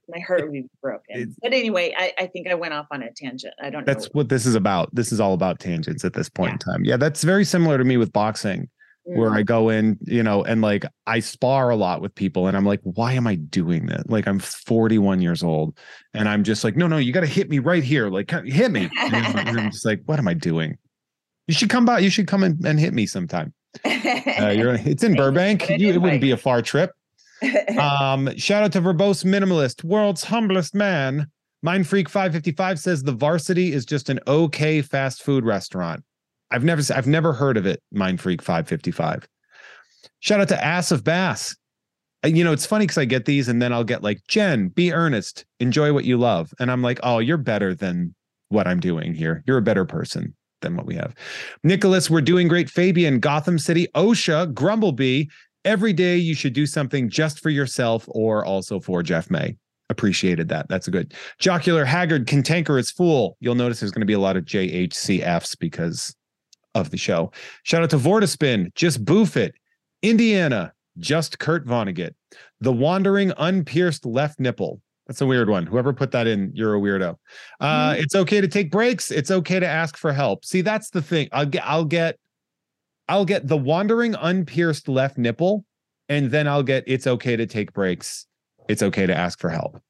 my heart would be broken. It's- But anyway, I I think I went off on a tangent. I don't know. That's know. what this is about. This is all about tangents at this point Yeah. in time. Yeah, that's very similar to me with boxing. where Mm. I go in, you know, and like I spar a lot with people, and I'm like, why am I doing that? Like I'm 41 years old, and I'm just like, no, no, you got to hit me right here, like hit me. And I'm just like, what am I doing? You should come by. You should come and, and hit me sometime. Uh, you're, it's in Thank you for Burbank. You, it wouldn't be a far trip. <laughs> Um, shout out to verbose minimalist, world's humblest man. Mind Freak 555 says the varsity is just an okay fast food restaurant. I've never I've never heard of it, Mind Freak 555. Shout out to Ass of Bass. Uh, You know, it's funny because I get these and then I'll get like, Jen, be earnest, enjoy what you love. And I'm like, oh, you're better than what I'm doing here. You're a better person than what we have. Nicholas, we're doing great. Fabian, Gotham City, OSHA, Grumblebee. Every day you should do something just for yourself or also for Jeff May. Appreciated that. That's a good. Jocular, Haggard, Cantankerous Fool. You'll notice there's going to be a lot of JHCFs because of the show. Shout out to Vortispin, Just Boof It, Indiana, just Kurt Vonnegut. The wandering, unpierced left nipple. That's a weird one. Whoever put that in, you're a weirdo. Uh, Mhm. It's okay to take breaks. It's okay to ask for help. See, that's the thing. I'll get, I'll get, I'll get the wandering, unpierced left nipple, and then I'll get. It's okay to take breaks. It's okay to ask for help,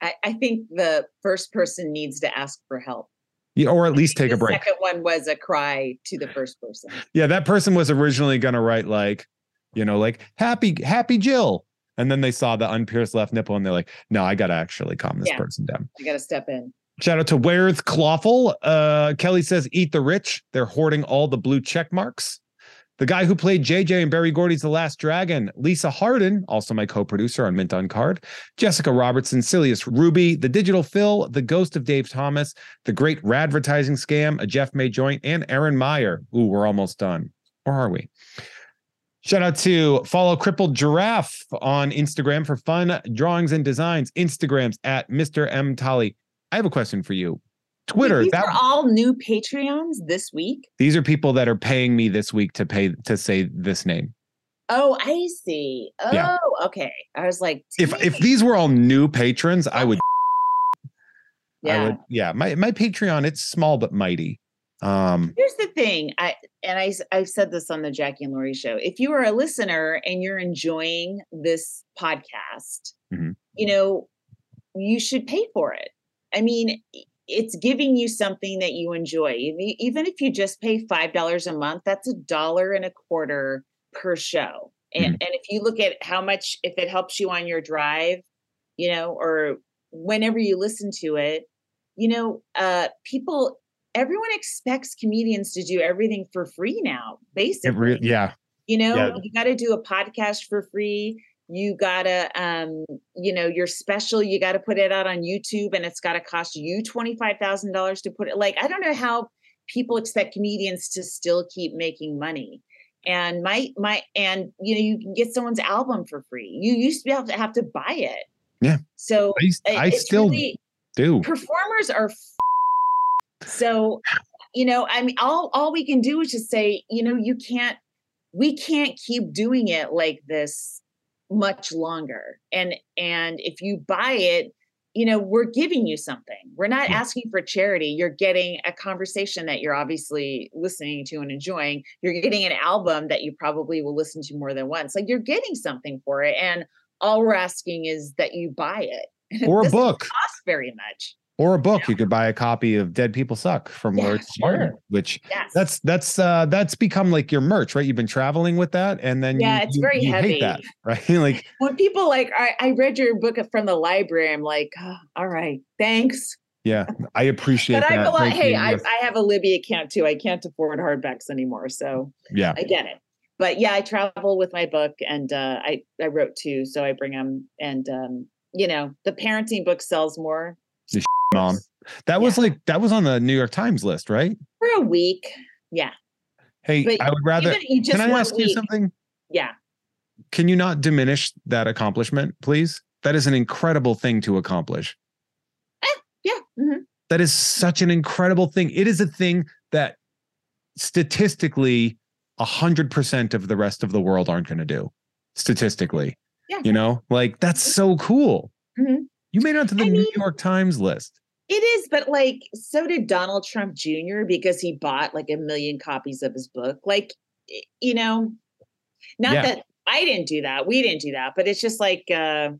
I, I think the first person needs to ask for help. yeah, or at least take a break. second one was a cry to the first person. Yeah, that person was originally gonna write like, you know, like happy, happy Jill. And then they saw the unpierced left nipple and they're like, no, I gotta actually calm this Yeah. person down. I got to step in. Shout out to Where's Clawful. Uh, Kelly says, eat the rich. They're hoarding all the blue check marks. The guy who played JJ in Berry Gordy's The Last Dragon, Lisa Harden, also my co-producer on Mint on Card, Jessica Robertson, Silius Ruby, The Digital Phil, The Ghost of Dave Thomas, The Great Radvertising Scam, a Jeff May joint, and Aaron Meyer. Ooh, we're almost done. Or are we? Shout out to follow Crippled Giraffe on Instagram for fun drawings and designs. Instagrams at Mr. M. Tully. I have a question for you. Twitter, These that are all new Patreons this week. these are people that are paying me this week to pay to say this name. Oh, I see. Oh, Yeah. okay. I was like, If if these were all new patrons, I would <laughs> I yeah. would yeah, my my Patreon, it's small but mighty. Um Here's the thing, I and I I've said this on the Jackie and Laurie show. If you are a listener and you're enjoying this podcast, Mhm. you know, you should pay for it. I mean, it's giving you something that you enjoy. Even if you just pay five dollars a month, that's a dollar and a quarter per show. And and if you look at how much, if it helps you on your drive, you know, or whenever you listen to it, you know, uh, people everyone expects comedians to do everything for free now basically re- yeah. you know yeah. you got to do a podcast for free you gotta um you know your special you gotta put it out on youtube and it's gotta cost you $25000 to put it like i don't know how people expect comedians to still keep making money and my my and you know you can get someone's album for free you used to have to have to buy it Yeah. so I, I still really- do. performers are so you know i mean all all we can do is just say you know you can't we can't keep doing it like this much longer. And and if you buy it you know we're giving you something. We're not Yeah. asking for charity. You're getting a conversation that you're obviously listening to and enjoying. You're getting an album that you probably will listen to more than once. Like you're getting something for it and all we're asking is that you buy it. <laughs> Or a book. cost very much Or a book. You could buy a copy of Dead People Suck from Yeah, Lawrence sure. which yes that's that's uh that's become like your merch, right? You've been traveling with that, and then Yeah, you, it's you- very you heavy. that, <laughs> right? like <laughs> when people like I, I read your book from the library i'm like "Oh, all right thanks yeah, I appreciate but i that. Thank hey. I, I have a libby account too i can't afford hardbacks anymore so yeah, i get it but yeah i travel with my book and uh, i i wrote two so i bring them and um you know the parenting book sells more mom. That was Yeah. like that was on the New York Times list, right? for a week yeah Hey, But I would rather. even you just Can I ask you something? yeah Can you not diminish that accomplishment, please? That is an incredible thing to accomplish. yeah mhm. That is such an incredible thing. It is a thing that statistically, a hundred percent of the rest of the world aren't going to do. Statistically, Yeah. you know, like that's so cool. Mhm. You made it onto the I New mean- York Times list. It is, but like, so did Donald Trump Jr. because he bought like a million copies of his book. Like, you know, not Yeah. that I didn't do that, we didn't do that, but it's just like, uh,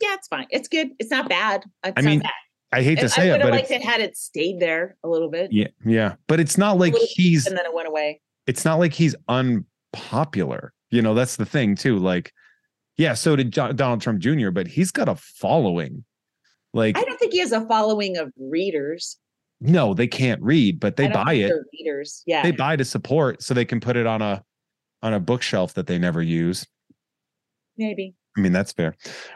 yeah, it's fine. It's good. It's not bad. It's I not mean, bad. I hate to say I say would it, have but liked it had it stayed there a little bit, yeah, yeah, but it's not like he's and then it went away. it's not like he's unpopular. You know, that's the thing too. Like, yeah, so did Jo- Donald Trump Jr., but he's got a following. Like, I don't think he has a following of readers. no, they can't read, but they buy it. Readers, yeah. They buy to support so they can put it on a on a bookshelf that they never use. Maybe. I mean, that's fair.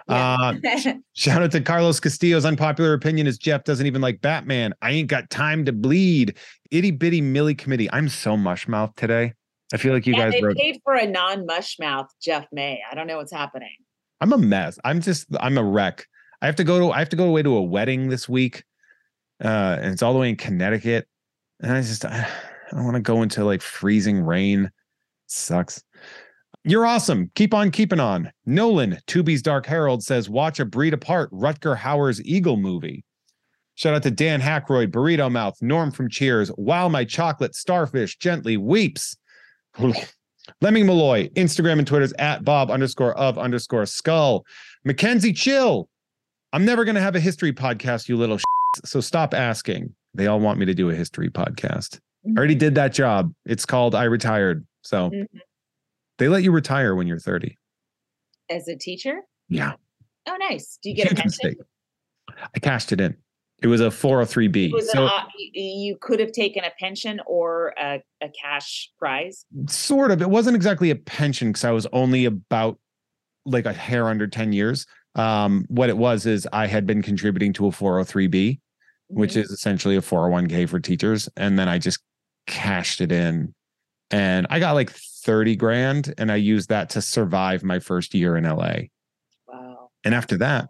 Yeah. Uh, <laughs> shout out to Carlos Castillo's unpopular opinion is Jeff doesn't even like Batman. I ain't got time to bleed. Itty bitty Millie committee. I'm so mush mouth today. I feel like you yeah, guys they wrote. paid for a non-mush mouth Jeff May. I don't know what's happening. I'm a mess. I'm just I'm a wreck. I have to go to I have to go away to a wedding this week. Uh and it's all the way in Connecticut. And I just I, don't want to go into like freezing rain. Sucks. You're awesome. Keep on keeping on. Nolan, Tubi's Dark Herald says, watch a breed apart Rutger Hauer's Eagle movie. Shout out to Dan Hackroyd, Burrito Mouth, Norm from Cheers. Wow, my chocolate starfish gently weeps. <laughs> Lemming Malloy, Instagram and Twitter's at Bob underscore of underscore skull. Mackenzie Chill. I'm never going to have a history podcast, you little so stop asking. They all want me to do a history podcast. I already did that job. It's called I Retired. So Mhm. they let you retire when you're 30. As a teacher? Yeah. Oh, nice. Do you get a Huge pension? mistake. I cashed it in. It was a 403B. Was So an, you, you could have taken a pension or a, a cash prize. sort of. It wasn't exactly a pension because I was only about like a hair under 10 years. Um, what it was is I had been contributing to a 403B, which Mhm. is essentially a 401k for teachers. And then I just cashed it in and I got like 30 grand and I used that to survive my first year in LA. wow. And after that,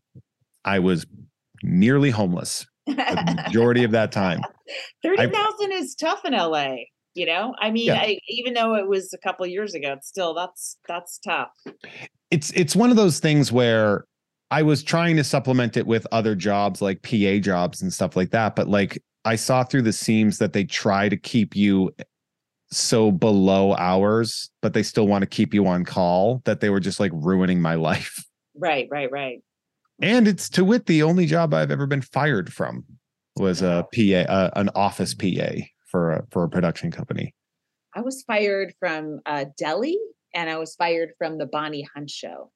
I was nearly homeless the majority of that time. <laughs> Thirty thousand is tough in LA. You know, I mean, Yeah. I, even though it was a couple years ago, it's still that's that's tough. It's it's one of those things where I was trying to supplement it with other jobs like PA jobs and stuff like that, but like I saw through the seams that they try to keep you so below hours, but they still want to keep you on call that they were just like ruining my <laughs> life. Right, right, right. And it's to wit the only job I've ever been fired from was a PA, uh, an office PA for a for a production company. I was fired from uh, Delhi, and I was fired from the Bonnie Hunt show.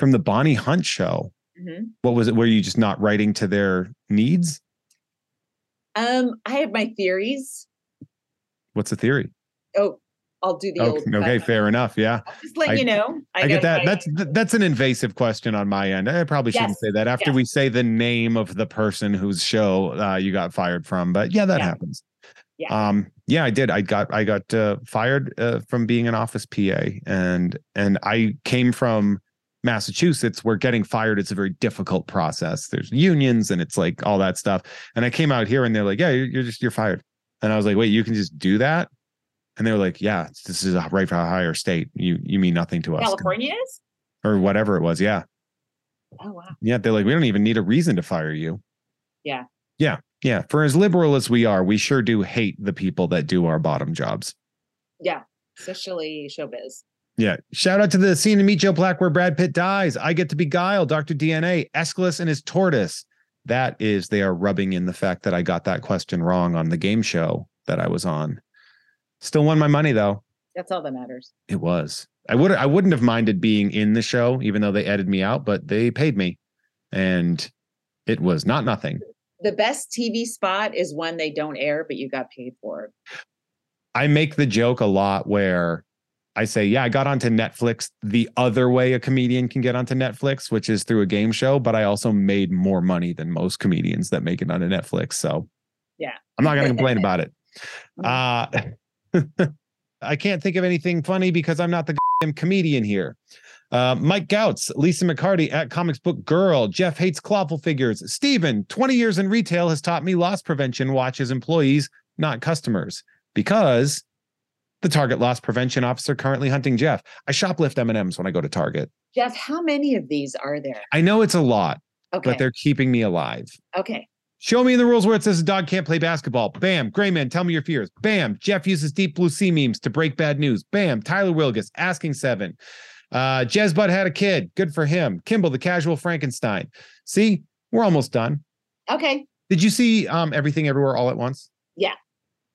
From the Bonnie Hunt show. Mhm. What was it? Were you just not writing to their needs? Um, I have my theories. What's the theory? Oh, I'll do the Okay, old. okay, fair enough. Yeah, Just let I- you know. I, get that. my- That's that's an invasive question on my end. I probably shouldn't say that after yes. we say the name of the person whose show uh, you got fired from. But yeah, that Yeah. happens. Yeah. Um. Yeah, I did. I got I got uh, fired uh, from being an office PA, and and I came from Massachusetts, where getting fired is a very difficult process. There's unions, and it's like all that stuff. And I came out here, and they're like, "Yeah, you're, you're just you're fired." And I was like, "Wait, you can just do that?" And they were like, "Yeah, this is a right for a higher state. You you mean nothing to us." California is. or whatever it was. Yeah. Oh wow. Yeah. They're like, we don't even need a reason to fire you. Yeah. Yeah. Yeah. For as liberal as we are, we sure do hate the people that do our bottom jobs. Yeah, especially showbiz. Yeah. Shout out to the scene in Meet Joe Black where Brad Pitt dies. I get to beguile Dr. DNA, Aeschylus and his tortoise. That is, they are rubbing in the fact that I got that question wrong on the game show that I was on. Still won my money though. That's all that matters. It was. I would I wouldn't have minded being in the show, even though they edited me out, but they paid me. And it was not nothing. The best TV spot is one they don't air, but you got paid for it. I make the joke a lot where I say, yeah, I got onto Netflix the other way a comedian can get onto Netflix, which is through a game show, but I also made more money than most comedians that make it onto Netflix. So Yeah. I'm not going to complain about it. <laughs> Uh, <laughs> I can't think of anything funny because I'm not the comedian here. Uh, Mike Gouts, Lisa McCarty at Comics Book Girl, Jeff hates clawful figures. Steven, 20 years in retail has taught me loss prevention watches employees, not customers, because the Target loss prevention officer currently hunting Jeff. I shoplift M&Ms when I go to Target. Jeff, how many of these are there? I know it's a lot, Okay. but they're keeping me alive. okay. Show me in the rules where it says a dog can't play basketball. Bam. Grayman, tell me your fears. Bam. Jeff uses deep blue sea memes to break bad news. Bam. Tyler Wilgus asking seven. Uh, Jezbud had a kid. Good for him. Kimball, the casual Frankenstein. See, we're almost done. Okay. Did you see um everything everywhere all at once? Yeah.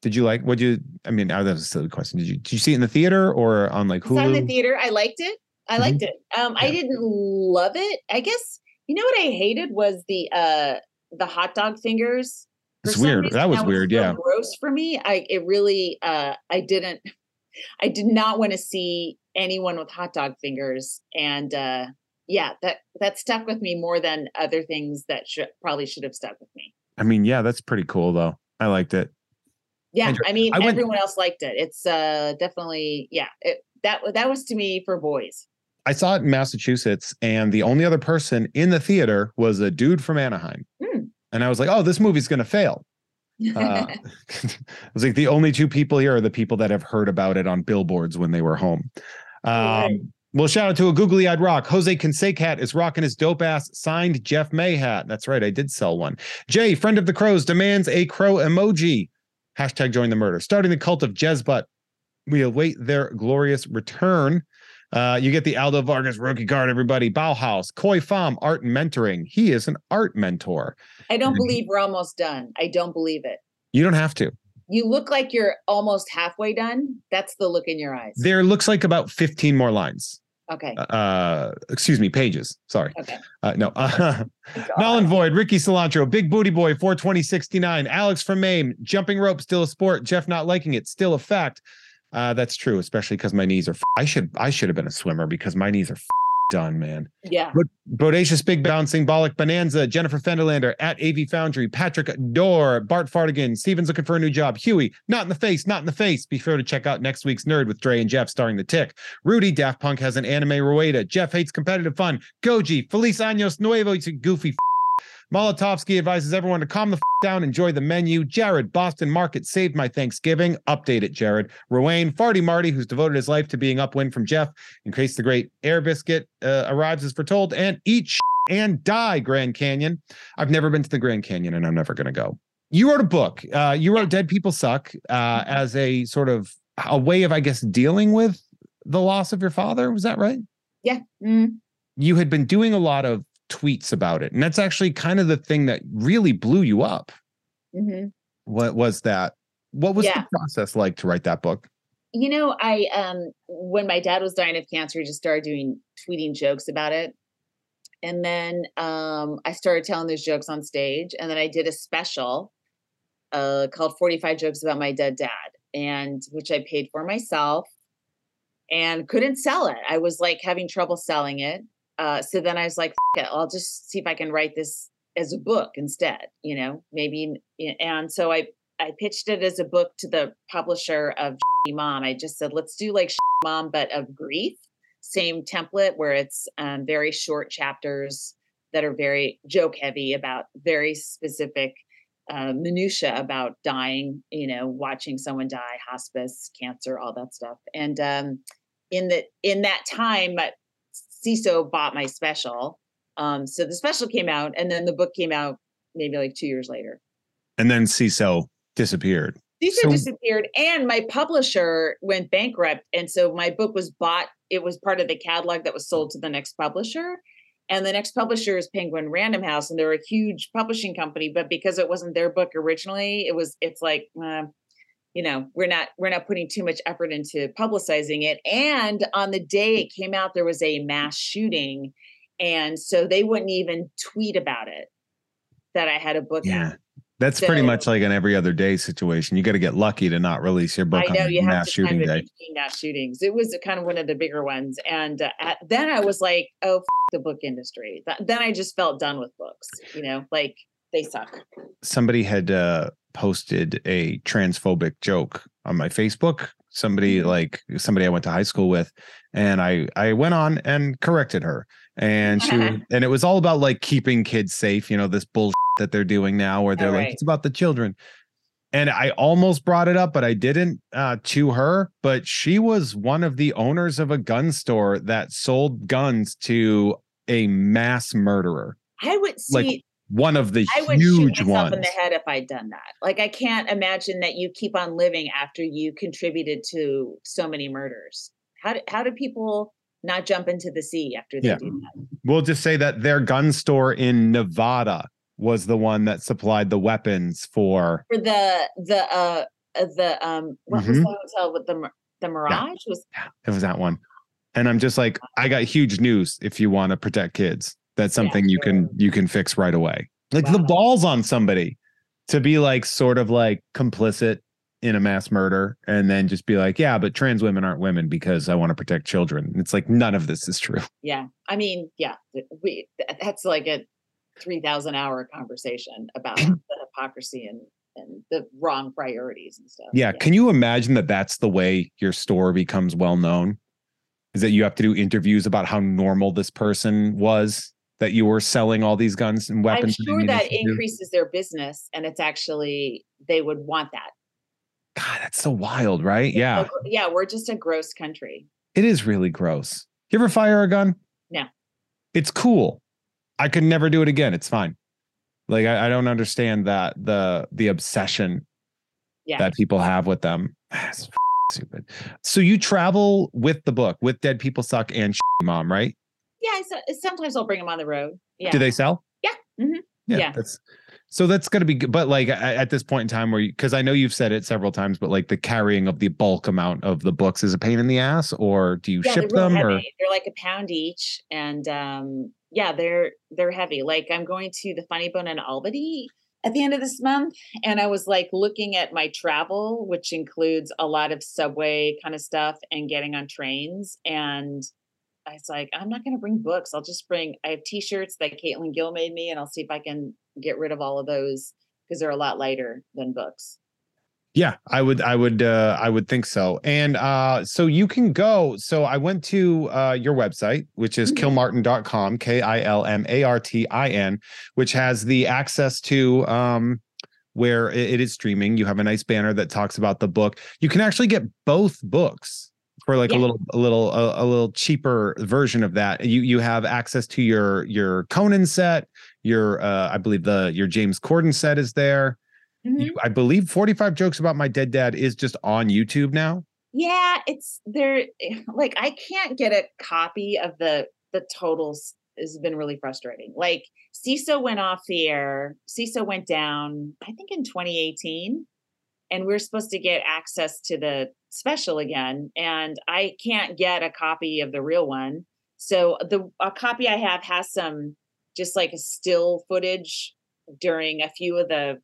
Did you like? Would you? I mean, that was a silly question. Did you? Did you see it in the theater or on like It's on the theater. I liked it. I Mhm. liked it. Um, I didn't love it. I guess you know what I hated was the uh the hot dog fingers. It's weird. reason, That was weird, so yeah. Gross for me. I it really uh I didn't I did not want to see anyone with hot dog fingers. And uh yeah, that that stuck with me more than other things that should probably should have stuck with me. I mean, yeah, that's pretty cool though. I liked it. Yeah, Andrew, I mean I went- everyone else liked it. It's uh definitely yeah, it, that that was to me for boys. I saw it in Massachusetts, and the only other person in the theater was a dude from Anaheim. Hmm. And I was like, oh, this movie's going to fail. Uh, <laughs> <laughs> I was like, the only two people here are the people that have heard about it on billboards when they were home. Um, Right. Well, shout out to a googly eyed rock. Jose Cansecat is rocking his dope ass signed Jeff May hat. That's right. I did sell one. Jay, friend of the crows, demands a crow emoji. Hashtag join the murder. Starting the cult of Jezbut. We await their glorious return. Uh, you get the Aldo Vargas rookie card, everybody. Bauhaus, Koi Fam, art and mentoring. He is an art mentor. I don't believe we're almost done. I don't believe it. You don't have to. You look like you're almost halfway done. That's the look in your eyes. There looks like about 15 more lines. Okay. Uh, excuse me, pages. Sorry. Okay. Uh, no. Uh, Null and Void, Ricky Cilantro, Big Booty Boy, 42069, Alex from Maine, Jumping Rope, still a sport. Jeff not liking it, still a fact. Uh, that's true, especially because my knees are. F- I should I should have been a swimmer because my knees are f- done, man. Yeah. But Bodacious Big Bouncing Bollock Bonanza, Jennifer Fenderlander at AV Foundry, Patrick Dorr, Bart Fartigan, Steven's looking for a new job, Huey, not in the face, not in the face. Be sure to check out next week's Nerd with Dre and Jeff starring the tick. Rudy, Daft Punk has an anime Rueda. Jeff hates competitive fun. Goji, Feliz Años Nuevo, you goofy f- Molotovsky advises everyone to calm the f- down, enjoy the menu. Jared, Boston Market saved my Thanksgiving. Update it, Jared. Rowan, Farty Marty, who's devoted his life to being upwind from Jeff, in case the great air biscuit uh, arrives as foretold, and eat sh- and die, Grand Canyon. I've never been to the Grand Canyon, and I'm never going to go. You wrote a book. Uh, you wrote "Dead People Suck" uh, as a sort of a way of, I guess, dealing with the loss of your father. Was that right? Yeah. Mm. You had been doing a lot of tweets about it, and that's actually kind of the thing that really blew you up. hmm What was that? What was Yeah. the process like to write that book? You know, I um when my dad was dying of cancer, I just started doing tweeting jokes about it. And then um I started telling those jokes on stage. And then I did a special uh called 45 Jokes About My Dead Dad, and which I paid for myself and couldn't sell it. I was like having trouble selling it. Uh so then I was like, "F- it, I'll just see if I can write this as a book instead, you know, maybe and so I I pitched it as a book to the publisher of mom. I just said, let's do like mom, but of grief. Same template where it's um, very short chapters that are very joke heavy about very specific uh, minutia about dying. You know, watching someone die, hospice, cancer, all that stuff. And um, in the in that time, Seeso bought my special. Um, so the special came out, and then the book came out maybe like two years later. And then Seeso disappeared. Seeso So- disappeared, and my publisher went bankrupt, and so my book was bought. It was part of the catalog that was sold to the next publisher, and the next publisher is Penguin Random House, and they're a huge publishing company. But because it wasn't their book originally, it was. It's like, uh, you know, we're not we're not putting too much effort into publicizing it. And on the day it came out, there was a mass shooting, and so they wouldn't even tweet about it that I had a book out. That's pretty much like an every other day situation. You got to get lucky to not release your book I know on you have mass shooting day. mass shootings. It was kind of one of the bigger ones, and uh, at, then I was like, "Oh, f- the book industry." Th- then I just felt done with books. You know, like they suck. Somebody had uh, posted a transphobic joke on my Facebook. Somebody Mhm. like somebody I went to high school with, and I I went on and corrected her, and she <laughs> and it was all about like keeping kids safe. You know this bullshit that they're doing now, where they're like right. it's about the children. And I almost brought it up, but I didn't uh, to her. But she was one of the owners of a gun store that sold guns to a mass murderer. I would see. Like, One of the I would shoot huge myself ones. in the head if I'd done that. Like I can't imagine that you keep on living after you contributed to so many murders. How do, how do people not jump into the sea after they Yeah. do that? We'll just say that their gun store in Nevada was the one that supplied the weapons for. For the the uh uh, the um what was Mhm. the hotel with the the Mirage was It was that one. And I'm just like, I got huge news if you want to protect kids. That's Yeah, something you can you can fix right away. Like the balls on somebody to be like sort of like complicit in a mass murder and then just be like, yeah, but trans women aren't women because I want to protect children. It's like none of this is true. <laughs> yeah i mean yeah we that's like a 3000 hour conversation about <clears throat> the hypocrisy and and the wrong priorities and stuff Yeah. Can you imagine that that's the way your store becomes well known? Is that you have to do interviews about how normal this person was that you were selling all these guns and weapons. i'm sure that increases their business and it's actually they would want that God, that's so wild, right? It's Yeah. so yeah we're just a gross country It is really gross. You ever fire a gun? No. It's cool. I could never do it again. It's fine. Like I, I don't understand that the the obsession Yeah. that people have with them. <sighs> It's f- stupid. So you travel with the book with Dead People Suck and Mom, right? Yeah. So- sometimes I'll bring them on the road. Yeah. Do they sell? Yeah. Mhm. Yeah, Yeah. That's so that's gonna be. But like at this point in time, where because I know you've said it several times, but like the carrying of the bulk amount of the books is a pain in the ass, or do you yeah, ship them? Or. They're like a pound each, and um, yeah, they're they're heavy. Like I'm going to the Funny Bone in Albany at the end of this month, and I was like looking at my travel, which includes a lot of subway kind of stuff and getting on trains, and I was like, I'm not going to bring books. I'll just bring. I have T-shirts that Caitlin Gill made me, and I'll see if I can get rid of all of those because they're a lot lighter than books. Yeah, I would I would uh I would think so. And uh so you can go so I went to uh your website which is Mhm. kilmartin.com K I L M A R T I N which has the access to um where it is streaming. You have a nice banner that talks about the book. You can actually get both books for like a little a little a, a little cheaper version of that. You you have access to your your Conan set, your uh I believe the your James Corden set is there you, I believe 45 jokes about my dead dad is just on YouTube now. Yeah, it's there. <sighs> Like I can't get a copy of the the totals. Has been really frustrating. Like Seeso went off the air. Seeso went down. I think in 2018, and we're supposed to get access to the special again, and I can't get a copy of the real one. So the a copy I have has some just like a still footage during a few of the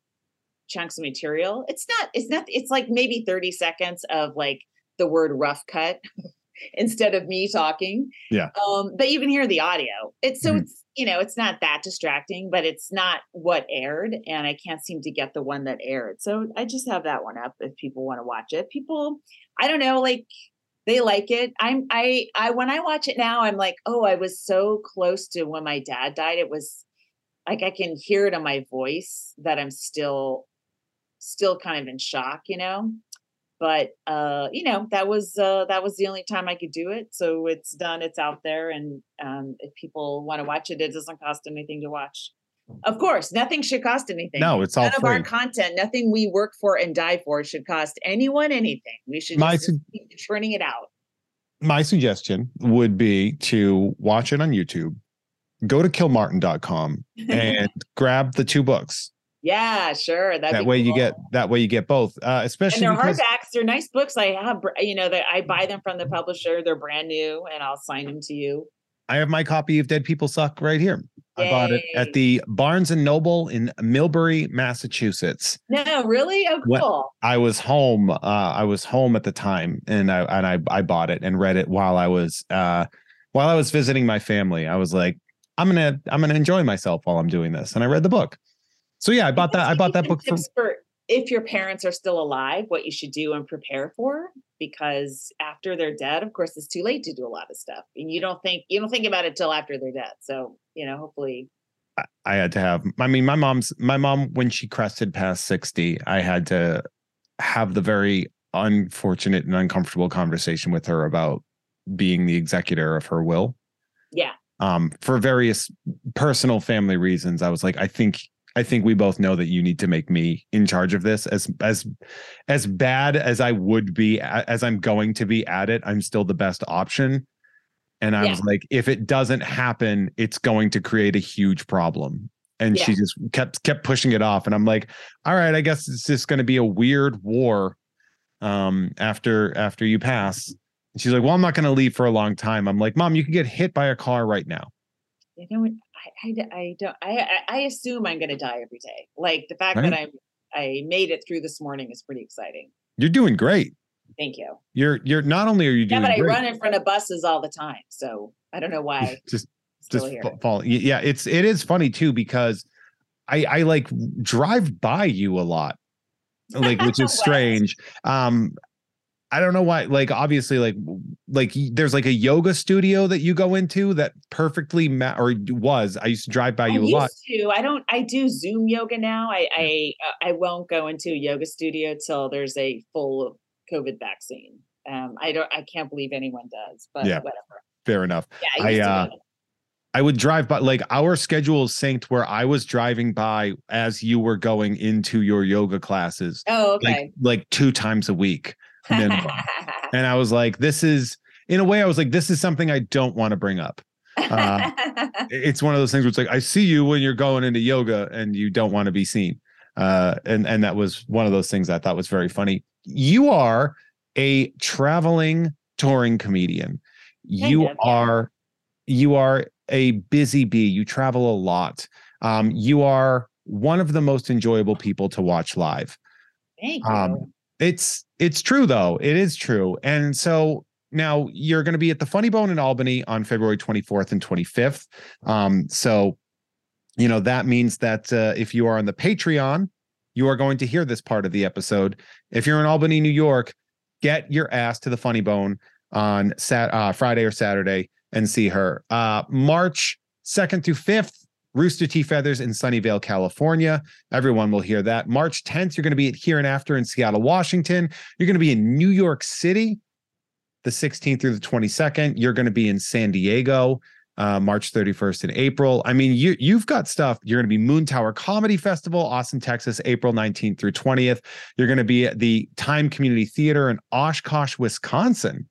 chunks of material. It's not, it's not, it's like maybe 30 seconds of like the word rough cut <laughs> instead of me talking. Yeah. Um, but you can hear the audio. It's so Mhm. it's, you know, it's not that distracting, but it's not what aired. And I can't seem to get the one that aired. So I just have that one up if people want to watch it. People, I don't know, like they like it. I'm I I when I watch it now, I'm like, oh, I was so close to when my dad died. It was like I can hear it in my voice that I'm still still kind of in shock, you know. But uh, you know, that was uh that was the only time I could do it. So it's done, it's out there, and um if people want to watch it, it doesn't cost anything to watch. Of course, nothing should cost anything. No, it's all None of our content, nothing we work for and die for should cost anyone anything. We should My just su- keep churning it out. My suggestion would be to watch it on YouTube, go to kilmartin.com <laughs> and grab the two books. Yeah, sure. That way you get that way you get both. Uh and especially they're because hardbacks. They're nice books. I have, you know, that I buy them from the publisher. They're brand new, and I'll sign them to you. I have my copy of Dead People Suck right here. I bought it at the Barnes and Noble in Millbury, Massachusetts. No, really? Oh, cool. I was home. Uh, I was home at the time, and I and I I bought it and read it while I was uh, while I was visiting my family. I was like, I'm gonna I'm gonna enjoy myself while I'm doing this, and I read the book. So yeah, I bought that. I bought that book from. Tips for if your parents are still alive, what you should do and prepare for, because after they're dead, of course, it's too late to do a lot of stuff, and you don't think you don't think about it till after they're dead. So you know, hopefully, I had to have. I mean, my mom's my mom when she crested past sixty, I had to have the very unfortunate and uncomfortable conversation with her about being the executor of her will. yeah, um for various personal family reasons i was like i think i think we both know that you need to make me in charge of this. As as as bad as i would be as i'm going to be at it i'm still the best option. And i Yeah. was like if it doesn't happen it's going to create a huge problem. And she just kept kept pushing it off. And i'm like all right i guess it's just going to be a weird war um after after you pass. And she's like well i'm not going to leave for a long time. I'm like mom you could get hit by a car right now. You know what? I, I, don't. I, I I assume I'm going to die every day. Like the fact Right. that I'm I made it through this morning is pretty exciting. you're doing great Thank you. you're you're not only are you doing, Yeah, but I great, run in front of buses all the time, so I don't know why. <laughs> just just here. fall yeah it's it is funny too because i i like drive by you a lot like which is <laughs> strange um i don't know why like obviously like like there's like a yoga studio that you go into that perfectly ma- or was i used to drive by I you a used lot to. I don't. I do Zoom yoga now. I I uh, I won't go into a yoga studio till there's a full COVID vaccine. Um, I don't. I can't believe anyone does, but Yeah. whatever. fair enough. Yeah, I, to uh. I would drive by like our schedule synced where I was driving by as you were going into your yoga classes, oh, like okay. like two times a week. Minimum. <laughs> and I was like, this is in a way, I was like, this is something I don't want to bring up. uh, <laughs> It's one of those things where it's like, I see you when you're going into yoga and you don't want to be seen. Uh, and and that was one of those things I thought was very funny. You are a traveling touring comedian. You Kind of, yeah. are you are a busy bee. You travel a lot. Um, you are one of the most enjoyable people to watch live. Thank you. Um, it's it's true though. It is true. And so now you're going to be at the Funny Bone in Albany on February 24th and 25th. Um, so you know that means that uh, if you are on the Patreon, you are going to hear this part of the episode. If you're in Albany, New York, get your ass to the Funny Bone on Sat uh, Friday or Saturday and see her. Uh, March 2nd through 5th, Rooster T. Feathers in Sunnyvale, California. Everyone will hear that. March 10th, you're going to be at Here and After in Seattle, Washington. You're going to be in New York City the 16th through the 22nd. You're going to be in San Diego. Uh, March 31st and April. I mean, you you've got stuff. You're going to be Moontower Comedy Festival, Austin, Texas, April 19th through 20th. You're going to be at the Time Community Theater in Oshkosh, Wisconsin.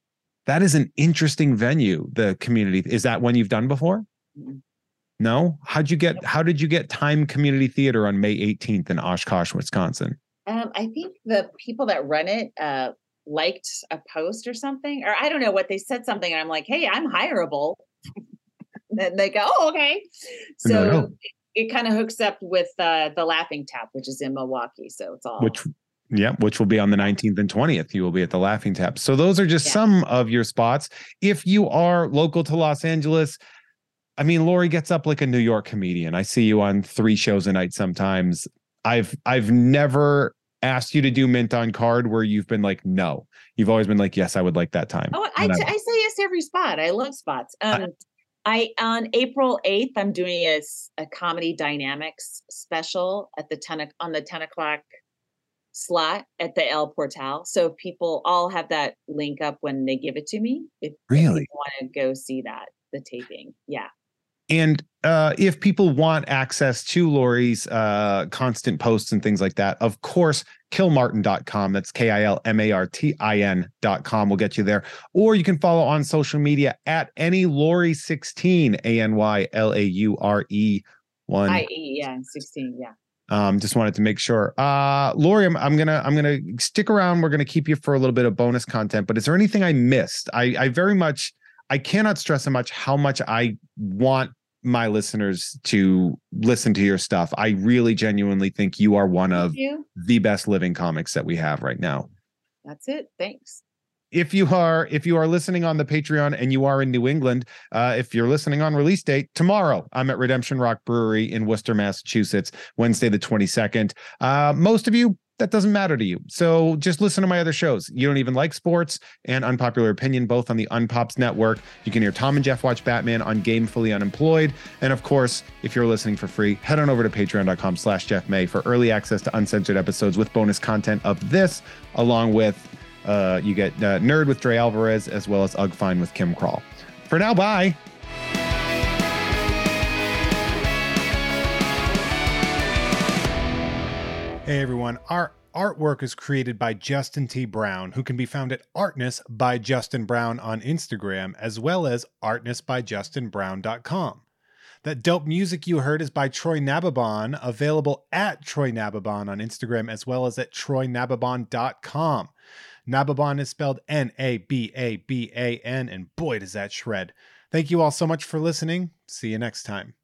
That is an interesting venue. The community is that one you've done before? No. How'd you get? How did you get Time Community Theater on May 18th in Oshkosh, Wisconsin? Um, I think the people that run it uh, liked a post or something, or I don't know what they said something, and I'm like, "Hey, I'm hireable." <laughs> then they go, "Oh, okay." No, So no. it, it kind of hooks up with uh, the Laughing Tap, which is in Milwaukee. So it's all Which, yeah, which will be on the 19th and 20th. You will be at the Laughing Tap. So those are just Yeah. some of your spots. If you are local to Los Angeles, I mean, Laurie gets up like a New York comedian. I see you on three shows a night sometimes. I've I've never asked you to do mint on card where you've been like, no. You've always been like, yes, I would like that time. Oh, I, And say yes to every spot. I love spots. Um, I on April eighth, I'm doing a, a, comedy dynamics special at the ten on the ten o'clock slot at the El Portal. So people all have that link up when they give it to me. If Really? want to go see that the taping, yeah. And uh, if people want access to Laurie's uh, constant posts and things like that, of course, kilmartin.com. That's K I L M A R T I N.com will get you there. Or you can follow on social media at any Lori16, A N Y L A U R E 1. I E yeah, sixteen, yeah. Um, just wanted to make sure. Uh, Laurie, I'm, I'm gonna I'm gonna stick around. We're gonna keep you for a little bit of bonus content. But is there anything I missed? I I very much I cannot stress how much how much I want my listeners to listen to your stuff. I really genuinely think you are one of the best living comics that we have right now. That's it. Thanks. If you are if you are listening on the Patreon and you are in New England, uh, if you're listening on release date tomorrow, I'm at Redemption Rock Brewery in Worcester, Massachusetts, Wednesday the 22nd. Uh, most of you, that doesn't matter to you. So just listen to my other shows. You don't even like sports and Unpopular Opinion, both on the Unpops Network. You can hear Tom and Jeff watch Batman on Gamefully Unemployed. And of course, if you're listening for free, head on over to patreon.com slash Jeff May for early access to uncensored episodes with bonus content of this, along with uh, you get uh, Nerd with Dre Alvarez as well as Ugg Fine with Kim Crawl. For now, bye. Hey everyone, our artwork is created by Justin T. Brown, who can be found at Artness by Justin Brown on Instagram, as well as artnessbyjustinbrown.com. That dope music you heard is by Troy Nababan, available at Troy Nababan on Instagram, as well as at troynababan.com. Nababan is spelled N A B A B A N, and boy, does that shred. Thank you all so much for listening. See you next time.